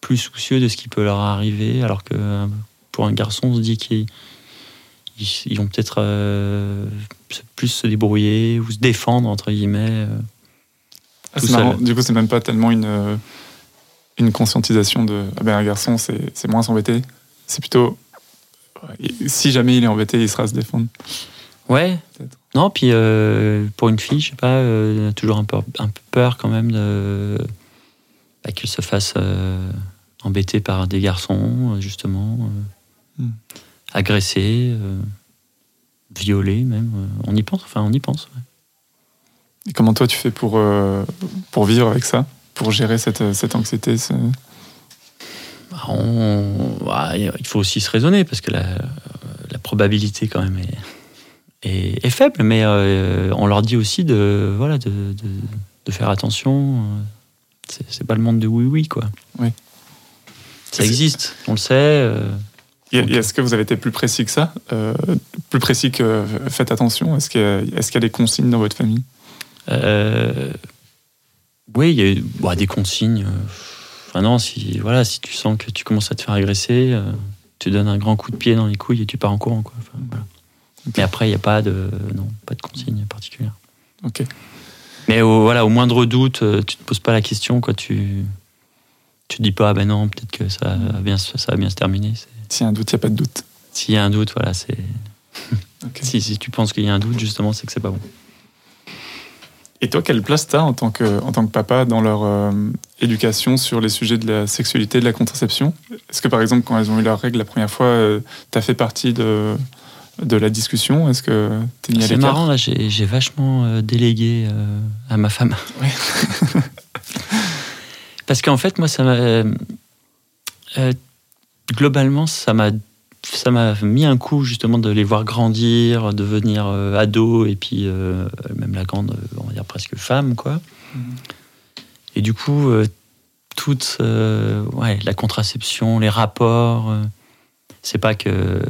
Speaker 6: plus soucieux de ce qui peut leur arriver, alors que pour un garçon, on se dit qu'ils ils, vont peut-être euh, plus se débrouiller ou se défendre, entre guillemets. euh.
Speaker 5: Ah, marrant. Du coup, c'est même pas tellement une, euh, une conscientisation de ah ben, un garçon, c'est c'est moins s'embêter. C'est plutôt si jamais il est embêté, il sera à se défendre.
Speaker 6: Ouais. Non, puis euh, pour une fille, je sais pas, euh, toujours un peu, un peu peur quand même de bah, qu'elle se fasse embêter par des garçons, justement,
Speaker 5: Hmm.
Speaker 6: Agresser, euh, violer même. euh, on y pense, enfin on y pense. ouais.
Speaker 5: Et comment toi tu fais pour, euh, pour vivre avec ça Pour gérer cette, cette anxiété ce-
Speaker 6: Bah, on- bah, il faut aussi se raisonner parce que la, la probabilité quand même est, est, est faible, mais euh, on leur dit aussi de, voilà, de, de, de faire attention. euh, C'est pas le monde de oui-oui, quoi.
Speaker 5: Oui.
Speaker 6: Ça existe, on le sait. euh,
Speaker 5: Et, est-ce que vous avez été plus précis que ça Euh, Plus précis que euh, faites attention Est-ce qu'il y, a- est-ce qu'il y a des consignes dans votre famille?
Speaker 6: Euh, oui, il y a eu bah, des consignes. Enfin non, si, voilà, si tu sens que tu commences à te faire agresser, euh, tu donnes un grand coup de pied dans les couilles et tu pars en courant. Quoi. Enfin, voilà.
Speaker 5: Ok.
Speaker 6: Mais après, il n'y a pas de, non, pas de consigne particulière.
Speaker 5: Ok.
Speaker 6: Mais au, voilà, au moindre doute, tu te poses pas la question, quoi. Tu, te dis pas, ah ben non, peut-être que ça va bien, se- ça va bien se terminer. C'est-
Speaker 5: S'il y a un doute, il n'y a pas de doute.
Speaker 6: S'il y a un doute, voilà, c'est. Si, si tu penses qu'il y a un doute, justement, c'est que c'est pas bon.
Speaker 5: Et toi, quelle place tu as en tant que, en tant que papa dans leur euh, éducation sur les sujets de la sexualité, de la contraception? Est-ce que par exemple, quand elles ont eu leurs règles la première fois, tu as fait partie de, de la discussion? Est-ce que tu es mis à
Speaker 6: C'est marrant, là, j'ai vachement euh, délégué euh, à ma femme. Parce qu'en fait, moi, ça m'a. Globalement, ça m'a. Ça m'a mis un coup justement de les voir grandir, devenir euh, ados et puis euh, même la grande, euh, on va dire presque femme quoi.
Speaker 5: Mhm.
Speaker 6: Et du coup, euh, toute ouais, la contraception, les rapports. c'est pas que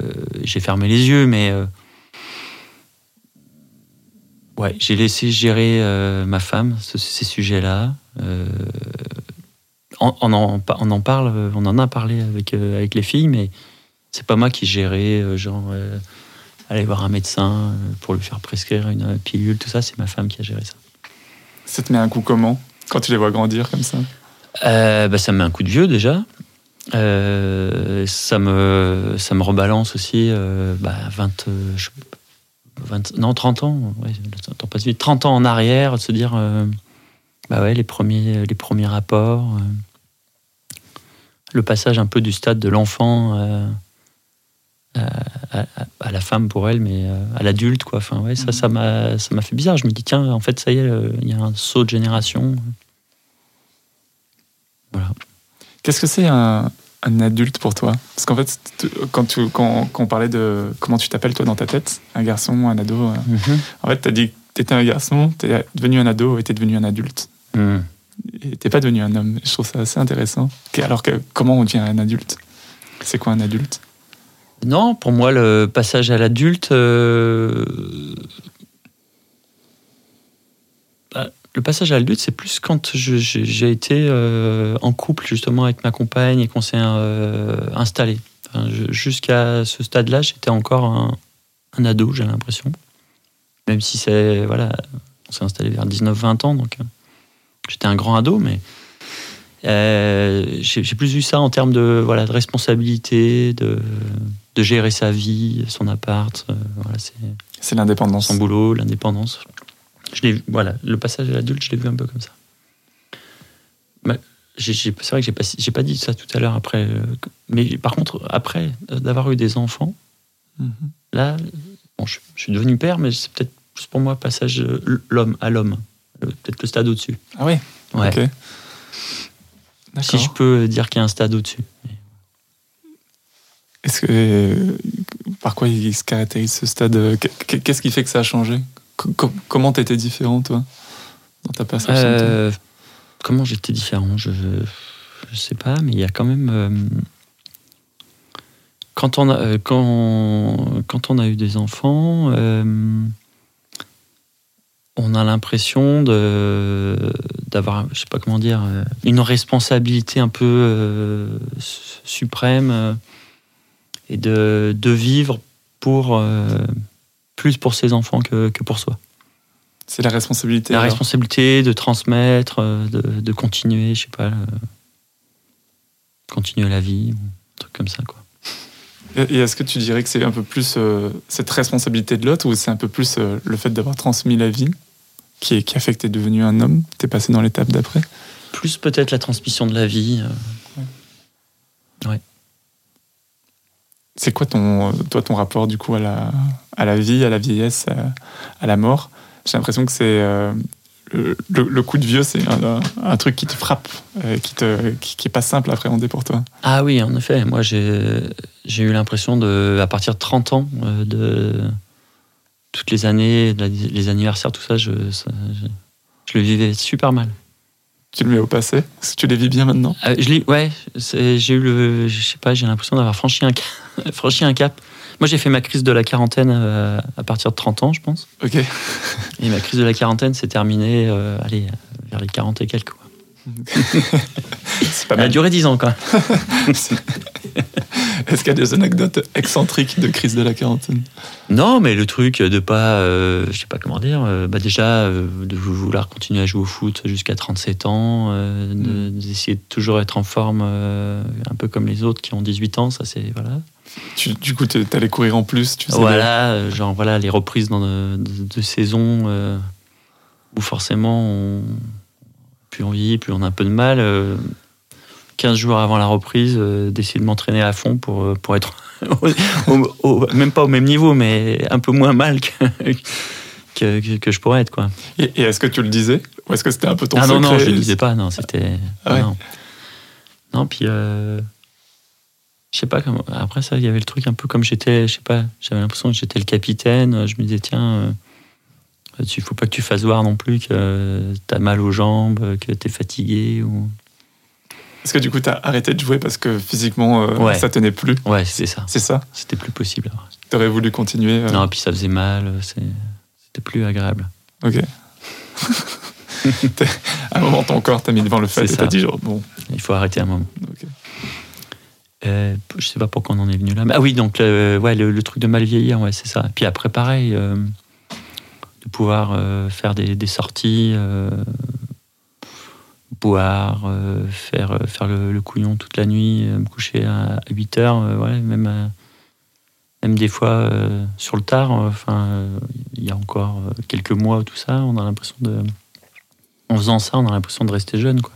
Speaker 6: j'ai fermé les yeux, mais ouais, j'ai laissé gérer ma femme ce- ces sujets-là. On, on en, on en parle, euh, on en a parlé avec, euh, avec les filles, mais c'est pas moi qui gérais, euh, genre euh, aller voir un médecin pour lui faire prescrire une pilule, tout ça, c'est ma femme qui a géré ça.
Speaker 5: Ça te met un coup comment quand tu les vois grandir comme ça?
Speaker 6: Bah, ça me met un coup de vieux déjà. Ça, me, ça me rebalance aussi bah, 20, euh, je- 20 non, 30 ans, ouais, le temps passe vite. 30 ans en arrière, de se dire bah ouais, les, premiers, les premiers rapports, le passage un peu du stade de l'enfant euh, à, à- à la femme pour elle, mais euh, à l'adulte. quoi. Enfin, ouais, ça, ça m'a ça m'a fait bizarre. Je me dis, tiens, en fait, ça y est, euh, il y a un saut de génération. Voilà.
Speaker 5: Qu'est-ce que c'est un, un adulte pour toi? Parce qu'en fait, quand, tu, quand, quand on parlait de comment tu t'appelles toi dans ta tête, un garçon, un ado, euh, en fait, tu as dit que tu étais un garçon, tu es devenu un ado et tu es devenu un adulte.
Speaker 6: Hmm.
Speaker 5: T'es pas devenu un homme. Je trouve ça assez intéressant. Alors comment on devient un adulte? C'est quoi un adulte?
Speaker 6: Non, pour moi, le passage à l'adulte. euh, bah, le passage à l'adulte, c'est plus quand j'ai été euh, en couple justement avec ma compagne et qu'on s'est euh, installé. Jusqu'à ce stade-là, j'étais encore un, un ado, j'ai l'impression. Même si c'est. Voilà, on s'est installé vers 19-20 ans, donc euh, j'étais un grand ado, mais. euh, j'ai plus vu ça en termes de, voilà, de responsabilité, de, de gérer sa vie, son appart, euh, voilà, c'est
Speaker 5: l'indépendance.
Speaker 6: son boulot, l'indépendance. Je voilà, le passage à l'adulte, je l'ai vu un peu comme ça. C'est vrai que j'ai pas, pas dit ça tout à l'heure après, euh, mais par contre après d'avoir eu des enfants,
Speaker 5: Mhm.
Speaker 6: là, bon, je, je suis devenu père, mais c'est peut-être pour moi passage l'homme à l'homme, peut-être le stade au-dessus.
Speaker 5: Ah oui
Speaker 6: Ouais.
Speaker 5: Ok.
Speaker 6: Si je peux dire qu'il y a un stade au-dessus.
Speaker 5: Est-ce que par quoi il se caractérise ce stade euh, qu'est- Qu'est-ce qui fait que ça a changé? Co- co- Comment t'étais différent toi dans ta perception
Speaker 6: Euh, comment j'étais différent je, je sais pas, mais il y a quand même. euh, quand, on a, quand, quand on a eu des enfants, euh, on a l'impression de d'avoir, je sais pas comment dire, euh, une responsabilité un peu euh, su- suprême euh, et de, de vivre pour euh, plus pour ses enfants que, que pour soi.
Speaker 5: C'est la responsabilité.
Speaker 6: La
Speaker 5: alors
Speaker 6: responsabilité de transmettre, de, de continuer, je sais pas, continuer la vie, un truc comme ça, quoi.
Speaker 5: Et est-ce que tu dirais que c'est un peu plus cette responsabilité de l'autre ou c'est un peu plus le fait d'avoir transmis la vie? Qui, qui a fait que t'es devenu un homme T'es passé dans l'étape d'après
Speaker 6: Plus peut-être la transmission de la vie. euh,
Speaker 5: C'est quoi ton, toi, ton rapport du coup à la, à la vie, à la vieillesse, à, à la mort? J'ai l'impression que c'est euh, le, coup de vieux, c'est un, un truc qui te frappe, euh, qui, te, qui, qui est pas simple à appréhender pour toi.
Speaker 6: Ah oui, en effet, moi j'ai j'ai eu l'impression de, à partir de 30 ans, euh, de toutes les années, les anniversaires, tout ça, je, ça- je, je le vivais super mal.
Speaker 5: Tu le mets au passé? Est-ce que tu les vis bien maintenant?
Speaker 6: Euh, je ouais, j'ai eu le, je sais pas, j'ai l'impression d'avoir franchi un, ca- franchi un cap. Moi, j'ai fait ma crise de la quarantaine euh, à partir de 30 ans, je pense.
Speaker 5: Ok.
Speaker 6: Et ma crise de la quarantaine s'est terminée, euh, allez, vers les 40 et quelques. Quoi.
Speaker 5: C'est pas
Speaker 6: Elle a duré 10 ans, quoi.
Speaker 5: Est-ce qu'il y a des anecdotes excentriques de crise de la quarantaine?
Speaker 6: Non, mais le truc de pas, euh, je sais pas comment dire, euh, bah déjà euh, de vouloir continuer à jouer au foot jusqu'à 37 ans, euh, de- d'essayer de toujours être en forme, un peu comme les autres qui ont 18 ans, ça c'est voilà.
Speaker 5: tu, Du coup, tu allais courir en plus tu faisais
Speaker 6: Voilà, euh, genre voilà les reprises dans de, de- euh, où forcément on, plus on vieillit, plus on a un peu de mal. euh, 15 jours avant la reprise, euh, d'essayer de m'entraîner à fond pour, euh, pour être au- au- au- même pas au même niveau, mais un peu moins mal que, que, que- que je pourrais être. Quoi.
Speaker 5: Et, et est-ce que tu le disais? Ou est-ce que c'était un peu ton
Speaker 6: ah non,
Speaker 5: secret?
Speaker 6: non, je le disais pas, non, c'était.
Speaker 5: Ah ouais.
Speaker 6: non. non, puis. euh, je sais pas comment. Après ça, il y avait le truc un peu comme j'étais, je sais pas, j'avais l'impression que j'étais le capitaine. Je me disais, tiens, euh, il faut pas que tu fasses voir non plus que t'as mal aux jambes, que t'es fatigué. Ou...
Speaker 5: Est-ce que du coup, tu as arrêté de jouer parce que physiquement, euh,
Speaker 6: Ouais.
Speaker 5: ça tenait plus
Speaker 6: Ouais, c'est ça.
Speaker 5: C'est ça
Speaker 6: C'était plus possible.
Speaker 5: Tu aurais voulu continuer euh,
Speaker 6: Non, puis ça faisait mal. C'était plus agréable.
Speaker 5: Ok. À un moment, ton corps t'a mis devant le fait et t'as dit genre, bon,
Speaker 6: Il faut arrêter un moment.
Speaker 5: ok.
Speaker 6: Euh, je sais pas pourquoi on en est venu là. Mais, ah oui, donc le, ouais, le, le truc de mal vieillir, ouais, c'est ça. Puis après, pareil, euh, de pouvoir euh, faire des, des sorties, euh, boire, euh, faire, faire le, le couillon toute la nuit, me coucher à, 8 heures, ouais, même, à- même des fois sur le tard. Enfin, il y a encore quelques mois, tout ça, on a l'impression de. En faisant ça, on a l'impression de rester jeune, quoi.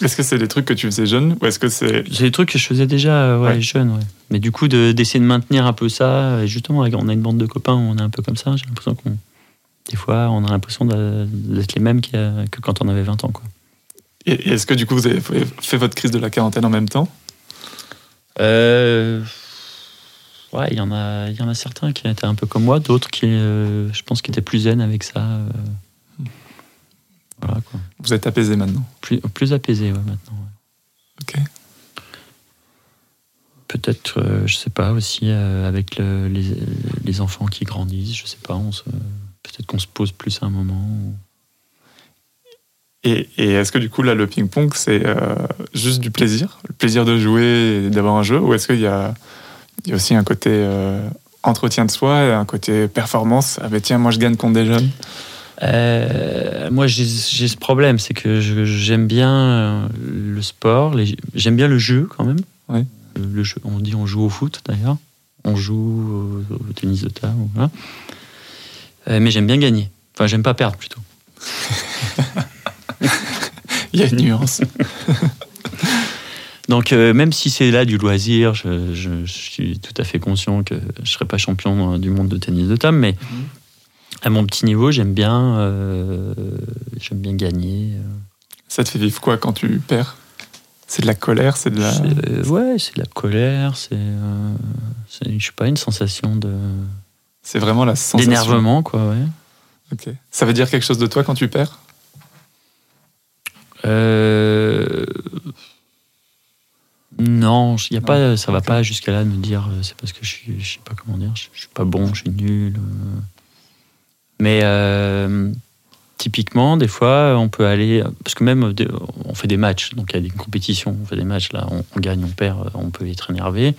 Speaker 5: Est-ce que c'est des trucs que tu faisais jeune ou est-ce que c'est.
Speaker 6: C'est des trucs que je faisais déjà ouais,
Speaker 5: Ouais.
Speaker 6: jeune, ouais. Mais du coup, de- d'essayer de, maintenir un peu ça, et justement, on a une bande de copains où on est un peu comme ça, j'ai l'impression qu'on. Des fois, on a l'impression d'être les mêmes que quand on avait 20 ans, quoi.
Speaker 5: Et est-ce que du coup, vous avez fait votre crise de la quarantaine en même temps?
Speaker 6: Euh, Ouais, il y, en a, y en a certains qui étaient un peu comme moi, d'autres qui, euh, je pense, qui étaient plus zen avec ça. euh. Voilà, quoi.
Speaker 5: Vous êtes apaisé maintenant?
Speaker 6: Plus, plus apaisé, ouais, maintenant. ouais.
Speaker 5: Ok.
Speaker 6: Peut-être, je sais pas, aussi avec le- les, les enfants qui grandissent, je sais pas, on se- peut-être qu'on se pose plus à un moment.
Speaker 5: Et, et est-ce que du coup, là, le ping-pong, c'est euh, juste du plaisir? Le plaisir de jouer et d'avoir un jeu? Ou est-ce qu'il y a, il y a aussi un côté euh, entretien de soi et un côté performance? Ah ben tiens, moi je gagne contre des jeunes.
Speaker 6: Euh, moi, j'ai ce problème, c'est que j'aime bien le sport, j'aime bien le jeu quand même.
Speaker 5: Ouais.
Speaker 6: Le, le jeu, on dit on joue au foot d'ailleurs, on joue au, au tennis de table, voilà. Euh, mais j'aime bien gagner. Enfin, j'aime pas perdre plutôt.
Speaker 5: Il y a une nuance.
Speaker 6: Donc, euh, même si c'est là du loisir, je, je- je suis tout à fait conscient que je ne serai pas champion euh, du monde de tennis de table, mais à mon petit niveau, j'aime bien, euh, j'aime bien gagner.
Speaker 5: Ça te fait vivre quoi quand tu perds? C'est de la colère C'est de la.
Speaker 6: Euh, ouais, c'est de la colère, c'est, c'est, je sais pas, une sensation de
Speaker 5: C'est vraiment la sensation.
Speaker 6: d'énervement, quoi. Ouais.
Speaker 5: Ok. Ça veut dire quelque chose de toi quand tu perds?
Speaker 6: Euh, Non, y a
Speaker 5: Non.
Speaker 6: pas, ça va pas jusqu'à là de me dire euh, c'est parce que je suis, je sais pas comment dire, je, je suis pas bon, je suis nul. euh. Mais euh, typiquement, des fois, on peut aller parce que même on fait des matchs, donc il y a des compétitions, on fait des matchs là, on, on gagne, on perd, on peut être énervé.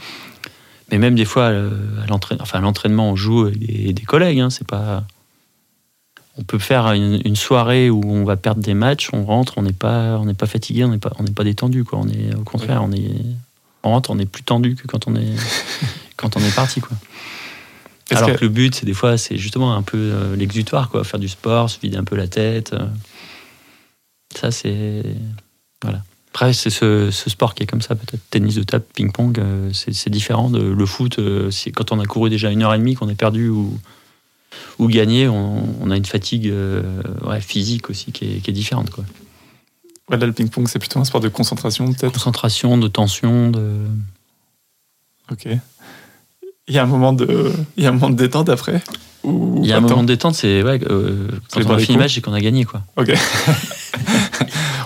Speaker 6: Mais même des fois, euh, à l'entraînement, enfin, à l'entraînement, on joue avec des, des collègues. Hein, c'est pas. On peut faire une, une soirée où on va perdre des matchs, on rentre, on n'est pas, on pas fatigué, on n'est pas, on pas détendu, quoi. On est au contraire, on est, on rentre, on est plus tendu que quand on est, quand on est parti, quoi. Alors
Speaker 5: que-
Speaker 6: que le but, c'est des fois, c'est justement un peu euh, l'exutoire, quoi. Faire du sport, se vider un peu la tête. euh. Ça, c'est. Voilà. Après, c'est ce, ce sport qui est comme ça, peut-être. Tennis de table, ping-pong, euh, c'est différent de le foot. euh, quand on a couru déjà une heure et demie, qu'on est perdu ou, ou gagné, on, on a une fatigue euh, ouais, physique aussi qui est, qui est différente, quoi.
Speaker 5: Ouais, là, le ping-pong, c'est plutôt un sport de concentration, peut-être?
Speaker 6: Concentration, de tension, de.
Speaker 5: Ok. Il y a un moment de, il y a un moment de détente après? Ou
Speaker 6: Il y a un
Speaker 5: attends
Speaker 6: moment de détente, c'est ouais, euh, quand on a fini le
Speaker 5: coups
Speaker 6: match, c'est qu'on a gagné, quoi.
Speaker 5: Ok.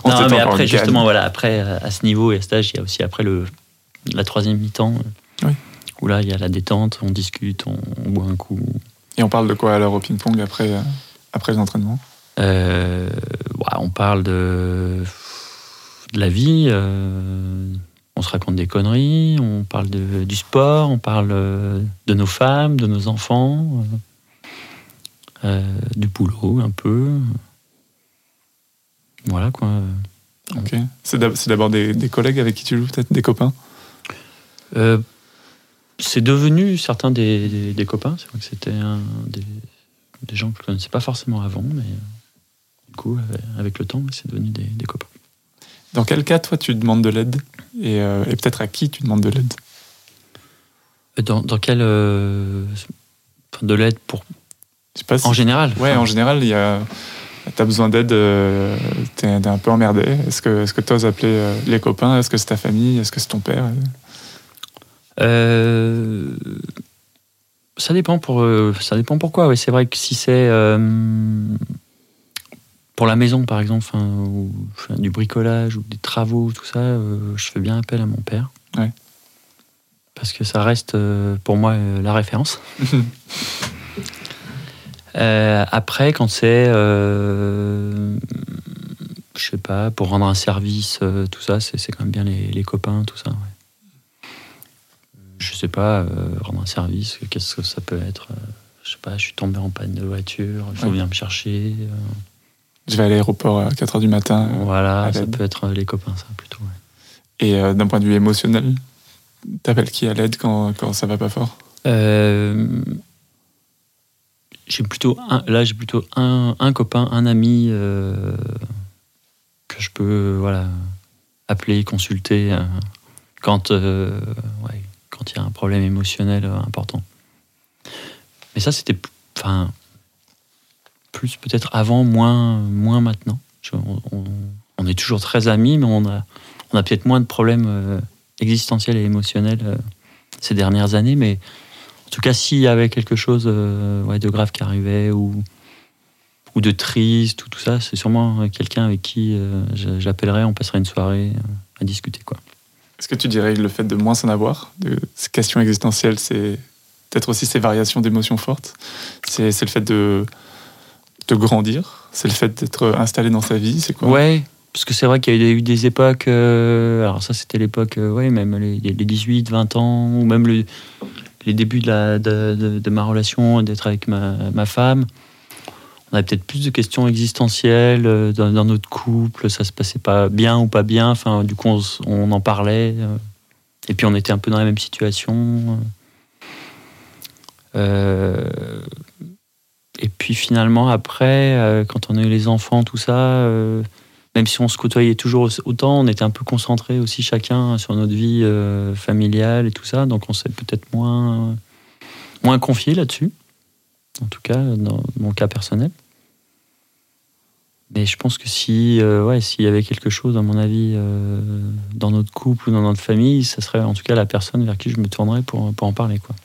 Speaker 5: On
Speaker 6: non, mais après,
Speaker 5: gagne.
Speaker 6: justement, voilà, après, à ce niveau et à cet âge, il y a aussi après le, la troisième mi-temps, euh,
Speaker 5: Oui.
Speaker 6: où là, il y a la détente, on discute, on, on boit un coup.
Speaker 5: Et on parle de quoi alors au ping-pong après, euh, après
Speaker 6: Euh, ouais, on parle de, de la vie, euh, on se raconte des conneries, on parle de, du sport, on parle euh, de nos femmes, de nos enfants, euh, euh, du boulot un peu. Voilà quoi.
Speaker 5: Ok. C'est d'ab- c'est d'abord des, des collègues avec qui tu joues, peut-être des copains?
Speaker 6: Euh, c'est devenu certains des, des- des copains. C'est vrai que c'était des, gens que je connaissais pas forcément avant, mais euh, du coup, avec, le temps, c'est devenu des, copains.
Speaker 5: Dans quel cas, toi, tu demandes de l'aide? Et, euh, et peut-être à qui tu demandes de l'aide?
Speaker 6: Dans, dans quel. euh, de l'aide pour.
Speaker 5: Pas si-
Speaker 6: En général
Speaker 5: Ouais,
Speaker 6: enfin,
Speaker 5: en général, il y a. T'as besoin d'aide, euh, t'es t'es un peu emmerdé. Est-ce que est-ce que t'oses appeler euh, les copains? Est-ce que c'est ta famille? Est-ce que c'est ton père?
Speaker 6: Euh, ça dépend pour euh, ça dépend pourquoi. Oui, c'est vrai que si c'est pour la maison, par exemple, ou du bricolage ou des travaux, tout ça, je fais bien appel à mon père.
Speaker 5: Ouais.
Speaker 6: Parce que ça reste pour moi la référence. Euh, après, quand c'est, euh, je sais pas, pour rendre un service, euh, tout ça, c'est quand même bien les, les copains, tout ça. ouais. Je sais pas, euh, rendre un service, qu'est-ce que ça peut être Je sais pas, je suis tombé en panne de voiture, il faut
Speaker 5: Ouais.
Speaker 6: venir me chercher.
Speaker 5: Je vais à l'aéroport à 4h du matin.
Speaker 6: voilà, ça peut être les copains, ça plutôt. ouais.
Speaker 5: Et d'un point de vue émotionnel, t'appelles qui à l'aide quand, quand ça va pas fort?
Speaker 6: Euh, j'ai plutôt là j'ai plutôt un, un copain, un ami euh, que je peux voilà appeler, consulter euh, quand euh, quand il y a un problème émotionnel important. Mais ça c'était enfin plus peut-être avant, moins moins maintenant. On, on- est toujours très amis, mais on a on a peut-être moins de problèmes existentiels et émotionnels ces dernières années, mais tout cas, s'il y avait quelque chose euh, ouais, de grave qui arrivait ou, ou de triste ou tout ça, c'est sûrement euh, quelqu'un avec qui euh, j'appellerais, on passerait une soirée euh, à discuter. Quoi.
Speaker 5: Est-ce que tu dirais que le fait de moins s'en avoir, de ces questions existentielles, c'est peut-être aussi ces variations d'émotions fortes? C'est c'est le fait de, de grandir? C'est le fait d'être installé dans sa vie? C'est quoi?
Speaker 6: Ouais, parce que c'est vrai qu'il y a eu des époques, euh, alors ça c'était l'époque, euh, ouais, même les, les 18, 20 ans, ou même le- les débuts de, ma relation, d'être avec ma, femme. On avait peut-être plus de questions existentielles euh, dans, notre couple, ça se passait pas bien ou pas bien, enfin du coup on, en parlait, euh, et puis on était un peu dans la même situation. Euh, et puis finalement après, quand on a eu les enfants, tout ça... même si on se côtoyait toujours autant, on était un peu concentrés aussi chacun sur notre vie euh, familiale et tout ça, donc on s'est peut-être moins, moins confié là-dessus, en tout cas dans mon cas personnel. Mais je pense que si, euh, ouais, s'il y avait quelque chose, à mon avis, euh, dans notre couple ou dans notre famille, ça serait en tout cas la personne vers qui je me tournerais pour, pour en parler, quoi.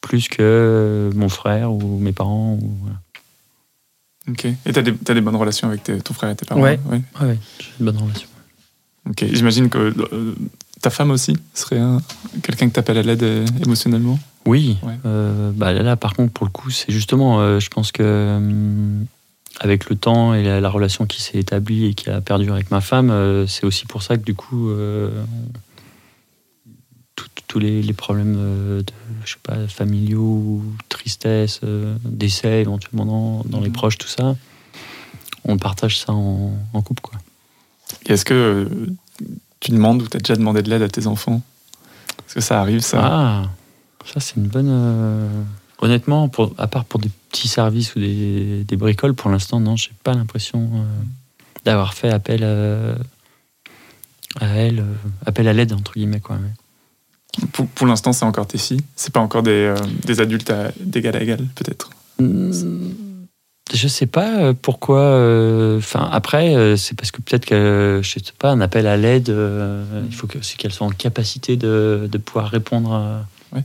Speaker 6: Plus que mon frère ou mes parents. Ou.
Speaker 5: Ok. Et t'as des, t'as des bonnes relations avec tes- ton frère et tes parents
Speaker 6: Ouais.
Speaker 5: Ouais.
Speaker 6: Ouais, ouais, j'ai une bonne relation.
Speaker 5: Ok. J'imagine que euh, ta femme aussi serait un- quelqu'un que t'appelles à l'aide euh, émotionnellement
Speaker 6: Oui.
Speaker 5: Ouais.
Speaker 6: Euh, bah là, là, par contre, pour le coup, c'est justement, je pense que hum, avec le temps et la, la relation qui s'est établie et qui a perduré avec ma femme, c'est aussi pour ça que du coup, tous les, les problèmes euh, de, je sais pas, familiaux, tristesse, euh, décès éventuellement dans, dans les
Speaker 5: Mhm.
Speaker 6: proches, tout ça, on partage ça en, en couple, quoi.
Speaker 5: Et est-ce que tu demandes ou t'as déjà demandé de l'aide à tes enfants? Est-ce que ça arrive ça?
Speaker 6: Ah, ça c'est une bonne. euh, Honnêtement, pour, à part pour des petits services ou des, des bricoles, pour l'instant, non, j'ai pas l'impression euh, d'avoir fait appel à elle, euh, appel à l'aide entre guillemets quoi. ouais.
Speaker 5: Pour, pour l'instant, c'est encore tes filles. C'est pas encore des, euh, des adultes d'égal à égal, peut-être.
Speaker 6: Hmm, Je sais pas euh, pourquoi. euh, Enfin, après, c'est parce que peut-être que je sais pas, un appel à l'aide, euh, il faut que c'est qu'elles soient en capacité de, de pouvoir répondre. À...
Speaker 5: Ouais.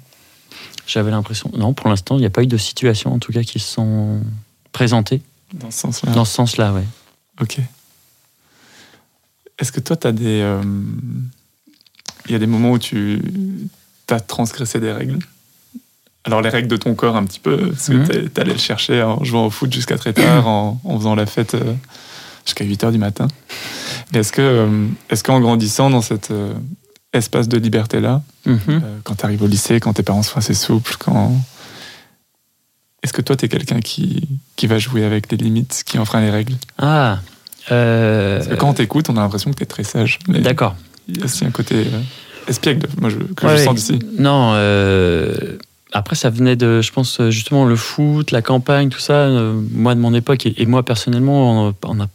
Speaker 6: J'avais l'impression. Non, pour l'instant, il n'y a pas eu de situation, en tout cas, qui se sont présentées
Speaker 5: Dans ce sens-là.
Speaker 6: dans ce sens-là, ouais.
Speaker 5: Ok. Est-ce que toi, tu as des. Il y a des moments où tu as transgressé des règles Alors, les règles de ton corps, un petit peu, parce que t'es- t'allais le chercher en jouant au foot jusqu'à très tard, en, en faisant la fête euh, jusqu'à 8 h du matin. Mais est-ce que, euh, est-ce qu'en grandissant dans cet euh, espace de liberté-là,
Speaker 6: Mhm.
Speaker 5: quand tu arrives au lycée, quand tes parents sont assez souples, quand. Est-ce que toi, tu es quelqu'un qui, qui va jouer avec les limites, qui enfreint les règles?
Speaker 6: Ah. euh,
Speaker 5: Parce que quand on t'écoute, on a l'impression que tu es très sage. Mais
Speaker 6: D'accord.
Speaker 5: Il y a un côté euh, espiègle, moi, je, que
Speaker 6: Ouais,
Speaker 5: je sens d'ici.
Speaker 6: Non, euh, après ça venait de, je pense justement le foot, la campagne, tout ça. euh, moi de mon époque et, et moi personnellement, on, on a,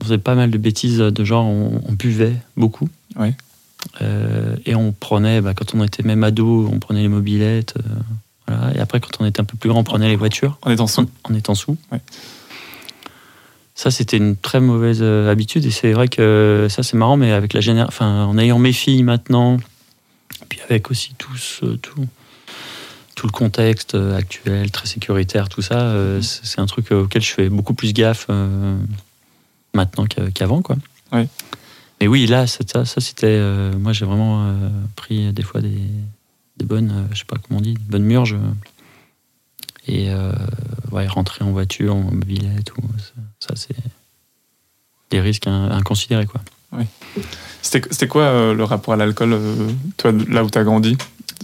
Speaker 6: on faisait pas mal de bêtises de genre on, on buvait beaucoup. Euh, et on prenait, bah, quand on était même ado, on prenait les mobilettes. euh, voilà. Et après quand on était un peu plus grand, on prenait les voitures en, en étant sous.
Speaker 5: Ouais.
Speaker 6: Ça, c'était une très mauvaise euh, habitude. Et c'est vrai que ça, c'est marrant, mais avec la génération, enfin, en ayant mes filles maintenant, puis avec aussi tous, euh, tout- tout le contexte euh, actuel, très sécuritaire, tout ça, euh,
Speaker 5: Mhm.
Speaker 6: c'est un truc euh, auquel je fais beaucoup plus gaffe euh, maintenant qu'a- qu'avant, quoi.
Speaker 5: Oui.
Speaker 6: Mais oui, là, ça, ça c'était. euh, moi, j'ai vraiment euh, pris des fois des, des bonnes, euh, je sais pas comment on dit, des bonnes murges. euh, et euh, ouais, rentrer en voiture, en mobilette, tout, ça, c'est des risques in- inconsidérés, quoi.
Speaker 5: C'était c'était quoi euh, le rapport à l'alcool, euh, toi, là où tu as grandi?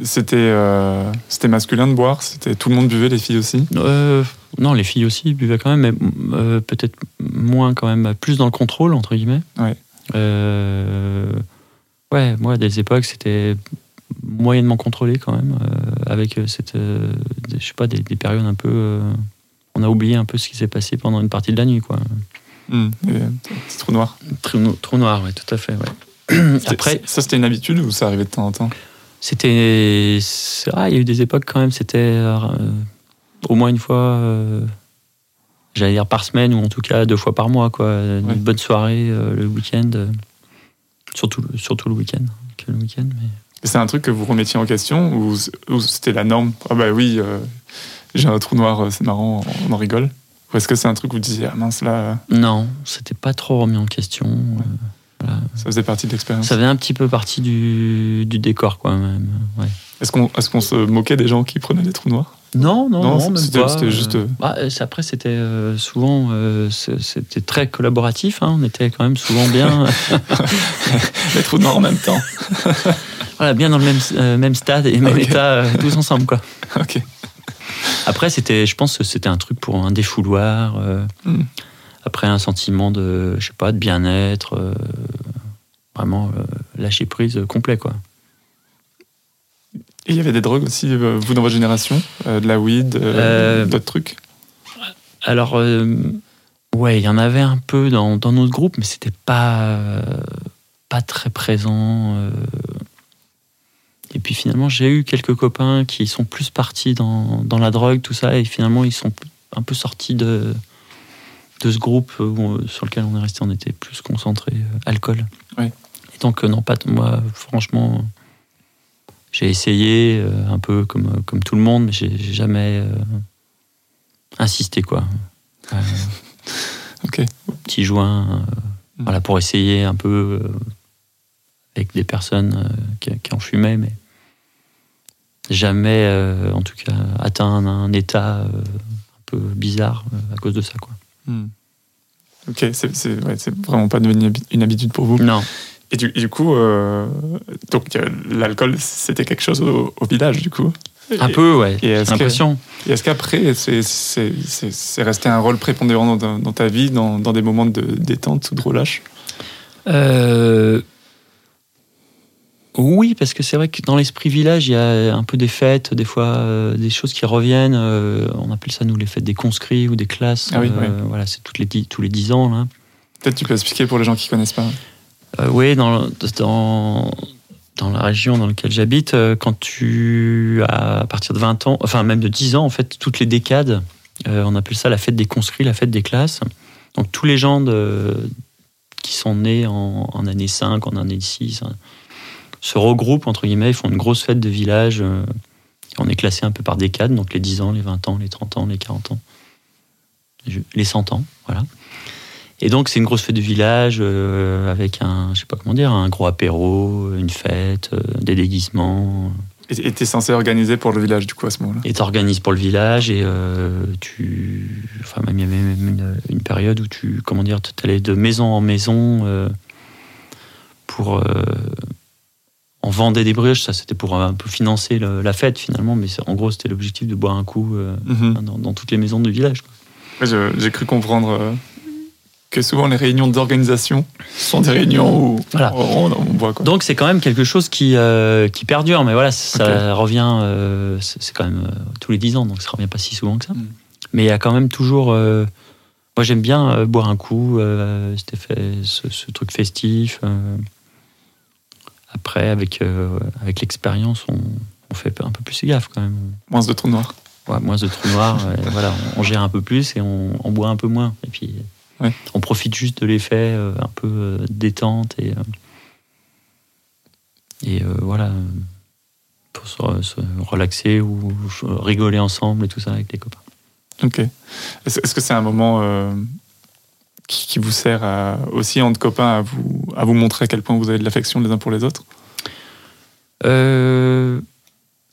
Speaker 5: C'était euh, masculin de boire? C'était Tout le monde buvait, les filles aussi?
Speaker 6: Euh, non, les filles aussi buvaient quand même, mais peut-être moins quand même, plus dans le contrôle, entre guillemets.
Speaker 5: Ouais.
Speaker 6: Ouais, moi, à des époques, c'était moyennement contrôlé quand même, avec cette, des- je sais pas, des, des périodes un peu. On a oublié un peu ce qui s'est passé pendant une partie de la nuit, quoi.
Speaker 5: Euh, Petit trou noir.
Speaker 6: Trou, no- trou noir, ouais, tout à fait, ouais. Après,
Speaker 5: Ça, c'était une habitude ou ça arrivait de temps en temps?
Speaker 6: C'était. Ah, il y a eu des époques quand même, c'était euh, au moins une fois, euh, j'allais dire par semaine, ou en tout cas deux fois par mois, quoi. Une
Speaker 5: Ouais.
Speaker 6: bonne soirée euh, le week-end. surtout, le- surtout le week-end. Que le week-end, mais.
Speaker 5: Et c'est un truc que vous remettiez en question ou, ou c'était la norme? Ah bah oui, j'ai un trou noir, euh, c'est marrant, on en rigole Ou est-ce que c'est un truc où vous disiez, ah mince là, euh,
Speaker 6: Non, c'était pas trop remis en question. euh, voilà.
Speaker 5: ça faisait partie de l'expérience
Speaker 6: Ça faisait un petit peu partie du, du décor, quoi, même. Ouais.
Speaker 5: Est-ce qu'on est qu'on se moquait des gens qui prenaient des trous noirs?
Speaker 6: Non, non,
Speaker 5: Non,
Speaker 6: non,
Speaker 5: c'était- juste,
Speaker 6: bah, après, c'était euh, souvent, euh, c'était très collaboratif. hein, on était quand même souvent bien,
Speaker 5: Les trous noirs en même temps.
Speaker 6: voilà, bien dans le même, euh, même stade et même état, tous ensemble, quoi.
Speaker 5: ok.
Speaker 6: Après, c'était, je pense que c'était un truc pour un défouloir. euh,
Speaker 5: Hmm.
Speaker 6: Après, un sentiment de, je sais pas, de bien-être. euh, vraiment euh, lâcher prise complet, quoi.
Speaker 5: Et il y avait des drogues aussi, euh, vous dans votre génération Euh, De la weed, euh,
Speaker 6: Euh,
Speaker 5: d'autres trucs?
Speaker 6: Alors, euh, ouais, il y en avait un peu dans, dans notre groupe, mais c'était pas, euh, pas très présent. Euh. Et puis finalement, j'ai eu quelques copains qui sont plus partis dans, dans la drogue, tout ça, et finalement, ils sont un peu sortis de, de ce groupe où- sur lequel on est resté. On était plus concentré euh, alcool.
Speaker 5: Ouais.
Speaker 6: Et donc, euh, non, pas moi, franchement, j'ai essayé euh, un peu comme, comme tout le monde, mais j'ai jamais euh, insisté, quoi. Euh,
Speaker 5: Ok.
Speaker 6: petit joint, euh,
Speaker 5: Mm.
Speaker 6: voilà, pour essayer un peu euh, avec des personnes euh, qui, qui en fumaient, mais jamais, euh, en tout cas, atteint un, un état euh, un peu bizarre euh, à cause de ça, quoi.
Speaker 5: Hmm. Ok, c'est ouais, vraiment pas devenu une habi- une habitude pour vous.
Speaker 6: Non,
Speaker 5: Et du, et du coup, euh, donc l'alcool, c'était quelque chose au, au village, du coup?
Speaker 6: un
Speaker 5: Et-
Speaker 6: peu, ouais. J'ai l'impression.
Speaker 5: Et est-ce qu'après, c'est- resté un rôle prépondérant dans, dans ta vie, dans, dans des moments de détente ou de relâche?
Speaker 6: Euh, Oui, parce que c'est vrai que dans l'esprit village, il y a un peu des fêtes, des fois euh, des choses qui reviennent. euh, on appelle ça, nous, les fêtes des conscrits ou des classes.
Speaker 5: Ah oui,
Speaker 6: euh,
Speaker 5: oui.
Speaker 6: Voilà, c'est toutes les dix- tous les 10 ans, là.
Speaker 5: Peut-être tu peux expliquer pour les gens qui connaissent pas.
Speaker 6: Oui, dans, dans, dans la région dans laquelle j'habite, quand tu as à partir de 20 ans, enfin même de 10 ans, en fait, toutes les décades, on appelle ça la fête des conscrits, la fête des classes. Donc tous les gens de, qui sont nés en, en année 5, en année 6, hein, se regroupent, entre guillemets, ils font une grosse fête de village. euh, on est classé un peu par décades, donc les 10 ans, les 20 ans, les 30 ans, les 40 ans, les 100 ans, voilà. Et donc, c'est une grosse fête de village euh, avec un, je sais pas comment dire, un gros apéro, une fête, euh, des déguisements.
Speaker 5: Et t'es censé organiser pour le village, du coup, à ce moment-là?
Speaker 6: Et t'organises pour le village et euh, tu. Enfin, même il y avait même une, une période où tu, comment dire, allais de maison en maison pour. On vendait des bruges, ça c'était pour un peu financer le- la fête finalement, mais en gros c'était l'objectif de boire un coup euh,
Speaker 5: Mhm.
Speaker 6: dans, dans toutes les maisons du village.
Speaker 5: Ouais, J'ai cru comprendre euh, que souvent les réunions d'organisation sont des réunions où
Speaker 6: Voilà.
Speaker 5: on, on boit. Quoi.
Speaker 6: Donc c'est quand même quelque chose qui, euh, qui perdure, mais voilà, ça revient, c'est quand même tous les 10 ans, donc ça revient pas si souvent que ça.
Speaker 5: Mm.
Speaker 6: Mais il y a quand même toujours... moi j'aime bien boire un coup, c'était fait ce, ce truc festif. Après, avec, euh, avec l'expérience, on, on fait un peu plus gaffe quand même.
Speaker 5: Moins de trous noirs.
Speaker 6: Ouais, moins de trous noirs, voilà, on, on gère un peu plus et on, on boit un peu moins. Et puis
Speaker 5: Ouais.
Speaker 6: on profite juste de l'effet euh, un peu euh, détente et, et voilà, pour se, se relaxer ou rigoler ensemble et tout ça avec les copains.
Speaker 5: Ok. Est-ce est-ce que c'est un moment euh, qui, qui vous sert à- aussi entre copains à vous, à vous montrer à quel point vous avez de l'affection les uns pour les autres?
Speaker 6: Euh,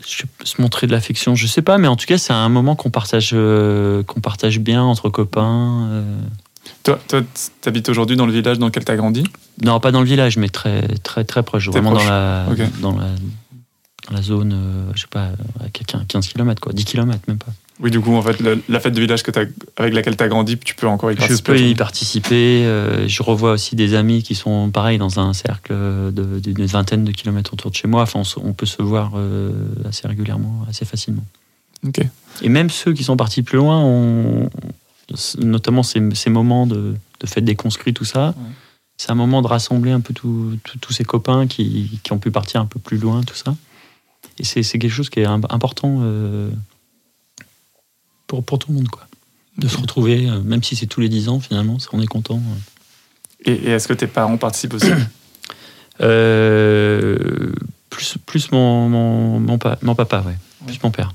Speaker 6: je- se montrer de l'affection, je sais pas, mais en tout cas, c'est un moment qu'on partage, euh, qu'on partage bien entre copains. euh.
Speaker 5: Toi, toi t'habites aujourd'hui dans le village dans lequel t'as grandi?
Speaker 6: Non, pas dans le village, mais très, très, très proche. Vraiment
Speaker 5: proche.
Speaker 6: dans la,
Speaker 5: Ok.
Speaker 6: dans la, dans la zone, euh, je sais pas, à 15 km, quoi, 10 km même pas.
Speaker 5: Oui, du coup, en fait, le- la fête de village que avec laquelle tu as grandi, tu peux encore y
Speaker 6: Je
Speaker 5: participer.
Speaker 6: peux y participer. euh, je revois aussi des amis qui sont pareil dans un cercle d'une vingtaine de kilomètres autour de chez moi. Enfin, on, peut se voir euh, assez régulièrement, assez facilement.
Speaker 5: Ok.
Speaker 6: Et même ceux qui sont partis plus loin, on- notamment ces, ces moments de, de fête des conscrits, tout ça,
Speaker 5: Ouais.
Speaker 6: c'est un moment de rassembler un peu tous ces copains qui, qui ont pu partir un peu plus loin, tout ça. Et c'est quelque chose qui est im- important euh, pour, pour tout le monde, quoi. De se retrouver, euh, même si c'est tous les 10 ans, finalement, on est content.
Speaker 5: Et, et est-ce que tes parents participent aussi
Speaker 6: Euh, plus, plus mon, mon, mon, pa- mon papa, ouais. Plus mon père.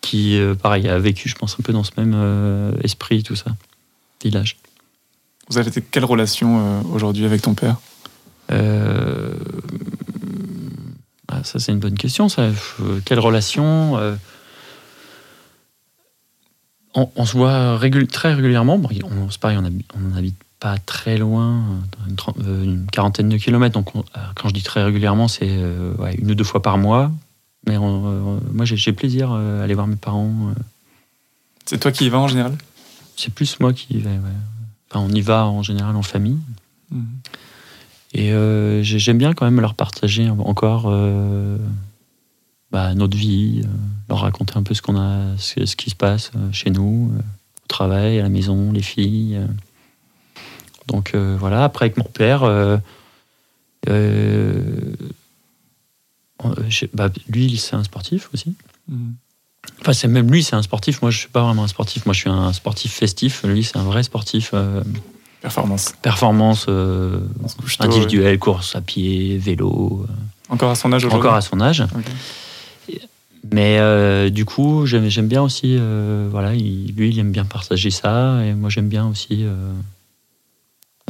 Speaker 6: Qui, euh, pareil, a vécu, je pense, un peu dans ce même esprit, tout ça. Village.
Speaker 5: Vous avez quelle relation aujourd'hui avec ton père?
Speaker 6: Euh, ah, ça, c'est une bonne question. Ça. Quelle relation on, on se voit régul- très régulièrement. Bon, on, c'est pareil, on habi- on n'habite pas très loin, une, tren- euh, une quarantaine de kilomètres. Donc, on- euh, quand je dis très régulièrement, c'est euh, ouais, une ou deux fois par mois. Mais on- euh, moi, j'ai, plaisir euh, à aller voir mes parents. euh.
Speaker 5: C'est toi qui y vas en général?
Speaker 6: C'est plus moi qui y vais. ouais. Enfin, on y va en général en famille. Et euh, j'ai- j'aime bien quand même leur partager encore euh, bah, notre vie, euh, leur raconter un peu ce qu'on a, ce, ce qui se passe euh, chez nous, euh, au travail, à la maison, les filles. Donc voilà. Après avec mon père, bah, lui c'est un sportif aussi. Enfin, c'est même lui, c'est un sportif. Moi, je suis pas vraiment un sportif. Moi, je suis un sportif festif. Lui, c'est un vrai sportif. euh,
Speaker 5: Performance.
Speaker 6: performance euh, individuelle, course à pied, vélo.
Speaker 5: Encore à son âge aujourd'hui
Speaker 6: encore à son âge.
Speaker 5: Ok.
Speaker 6: Mais euh, du coup, j'aime bien aussi, euh, voilà, il- lui, il aime bien partager ça, et moi, j'aime bien aussi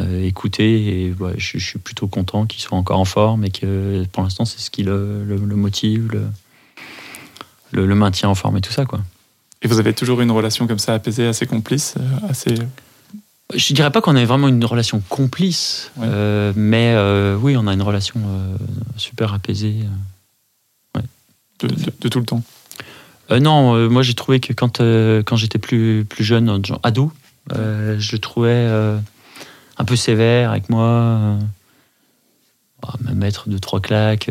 Speaker 6: euh, écouter, et ouais, je, je suis plutôt content qu'il soit encore en forme, et que pour l'instant, c'est ce qui le, le- le motive, le, le, le maintient en forme et tout ça, quoi.
Speaker 5: Et vous avez toujours une relation comme ça apaisée, assez complice, assez.
Speaker 6: Je dirais pas qu'on ait vraiment une relation complice,
Speaker 5: Ouais.
Speaker 6: mais oui, on a une relation super apaisée.
Speaker 5: De, tout le temps.
Speaker 6: Euh, non, euh, moi j'ai trouvé que quand, euh, quand j'étais plus, plus jeune, genre ado, je le trouvais un peu sévère avec moi, bah, me mettre deux, trois claques,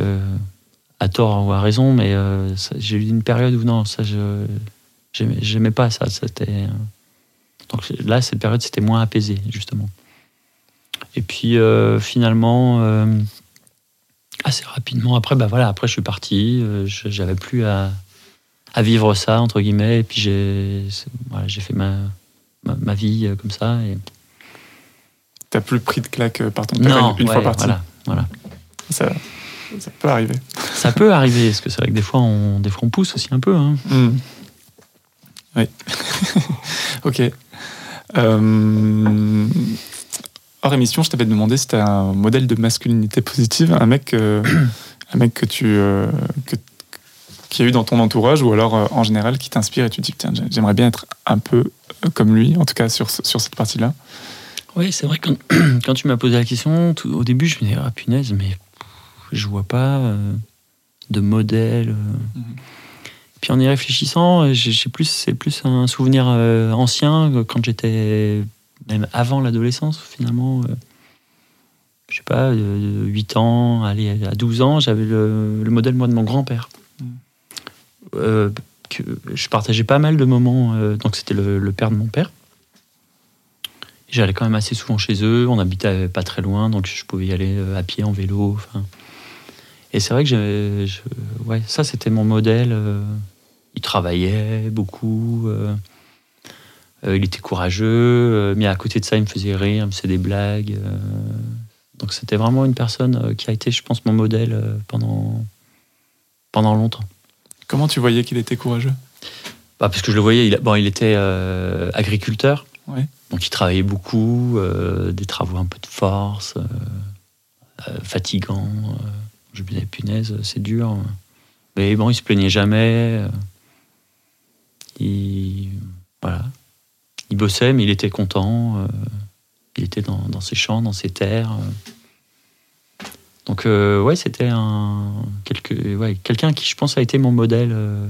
Speaker 6: à tort ou à raison, mais j'ai eu une période où non, ça je j'aimais pas ça. C'était, donc là, cette période c'était moins apaisé, justement. Et puis finalement, assez rapidement, après, bah voilà, après je suis parti, euh, j'avais plus à à vivre ça entre guillemets et puis j'ai voilà, fait ma, ma, ma vie euh, comme ça et
Speaker 5: T'as plus pris de claque euh, par ton
Speaker 6: non
Speaker 5: une,
Speaker 6: ouais,
Speaker 5: fois parti.
Speaker 6: voilà voilà
Speaker 5: Ça, ça peut arriver.
Speaker 6: ça peut arriver parce que c'est vrai que des fois on des fois on pousse aussi un peu hein.
Speaker 5: Hmm. Oui. ok. Euh, hors émission, je t'avais demandé si tu un modèle de masculinité positive, un mec, euh, un mec que tu euh, que, qui a eu dans ton entourage ou alors euh, en général qui t'inspire et tu te dis tiens j'aimerais bien être un peu comme lui, en tout cas sur, ce- sur cette partie-là.
Speaker 6: oui c'est vrai que quand, quand tu m'as posé la question tout- au début je me disais ah punaise mais je vois pas de modèle.
Speaker 5: Mhm.
Speaker 6: puis en y réfléchissant j'ai j'ai plus c'est plus un souvenir ancien quand j'étais même avant l'adolescence finalement euh, je sais pas, de 8 ans, allez, à 12 ans, j'avais le, le modèle, moi, de mon grand-père.
Speaker 5: Mm.
Speaker 6: Euh, que je partageais pas mal de moments, euh, donc c'était le, le père de mon père. J'allais quand même assez souvent chez eux, on habitait pas très loin, donc je pouvais y aller euh, à pied, en vélo. enfin. Et c'est vrai que je, ouais, ça, c'était mon modèle. euh, il travaillait beaucoup, euh, euh, il était courageux, euh, mais à côté de ça, il me faisait rire, il me faisait des blagues. euh, donc c'était vraiment une personne euh, qui a été, je pense, mon modèle euh, pendant, pendant longtemps.
Speaker 5: Comment tu voyais qu'il était courageux?
Speaker 6: Bah, Parce que je le voyais, il, bon, il était euh, agriculteur,
Speaker 5: Ouais.
Speaker 6: donc il travaillait beaucoup, euh, des travaux un peu de force, euh, euh, fatigants. euh, je me disais, punaise, c'est dur. Mais bon, il se plaignait jamais. euh, il bossait, mais il était content. euh, il était dans, dans ses champs, dans ses terres. euh. Donc, euh, ouais, c'était un, quelque, ouais, quelqu'un qui, je pense, a été mon modèle euh,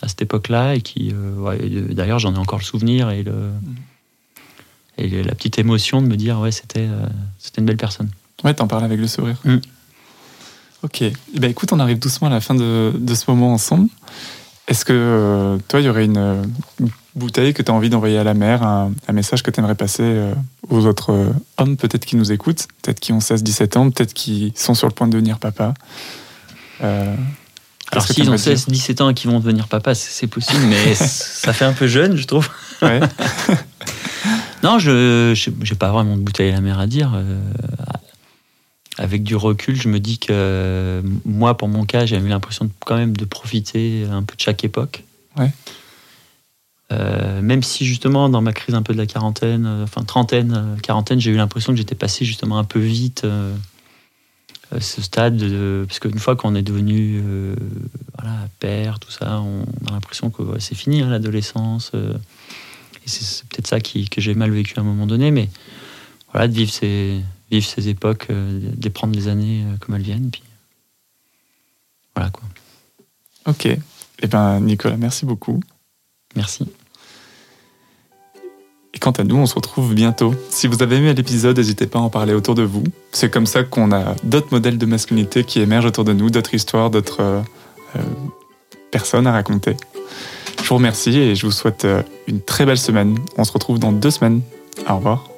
Speaker 6: à cette époque-là et qui, ouais, d'ailleurs, j'en ai encore le souvenir et, le, et la petite émotion de me dire, ouais, c'était c'était une belle personne.
Speaker 5: Ouais, t'en parles avec le sourire.
Speaker 6: Mm.
Speaker 5: Ok. Eh ben, écoute, on arrive doucement à la fin de, de ce moment ensemble. Est-ce que euh, toi, il y aurait une euh, bouteille que tu as envie d'envoyer à la mer, un, un message que tu aimerais passer euh, aux autres euh, hommes, peut-être qui nous écoutent, peut-être qui ont 16-17 ans, peut-être qui sont sur le point de devenir papa
Speaker 6: Alors, s'ils ont
Speaker 5: t'aimerais dire
Speaker 6: 16, 17 ans et qu'ils vont devenir papa, c'est c'est possible, mais ça fait un peu jeune, je trouve.
Speaker 5: Ouais.
Speaker 6: Non, je n'ai pas vraiment de bouteille à la mer à dire. Avec du recul, je me dis que euh, moi, pour mon cas, j'ai eu l'impression de, quand même de profiter un peu de chaque époque.
Speaker 5: Ouais.
Speaker 6: Euh, même si justement dans ma crise un peu de la quarantaine, euh, enfin trentaine, euh, quarantaine, j'ai eu l'impression que j'étais passé justement un peu vite ce stade, de, parce qu'une fois qu'on est devenu voilà, père, tout ça, on a l'impression que ouais, c'est fini hein, l'adolescence. et c'est c'est peut-être ça qui, que j'ai mal vécu à un moment donné, mais voilà, de vivre ces, vivre ces époques, euh, les prendre les années euh, comme elles viennent, puis voilà quoi.
Speaker 5: Ok. Eh ben, Nicolas, merci beaucoup.
Speaker 6: Merci.
Speaker 5: Et quant à nous, on se retrouve bientôt. Si vous avez aimé l'épisode, n'hésitez pas à en parler autour de vous. C'est comme ça qu'on a d'autres modèles de masculinité qui émergent autour de nous, d'autres histoires, d'autres euh, euh, personnes à raconter. Je vous remercie et je vous souhaite euh, une très belle semaine. On se retrouve dans deux semaines. Au revoir.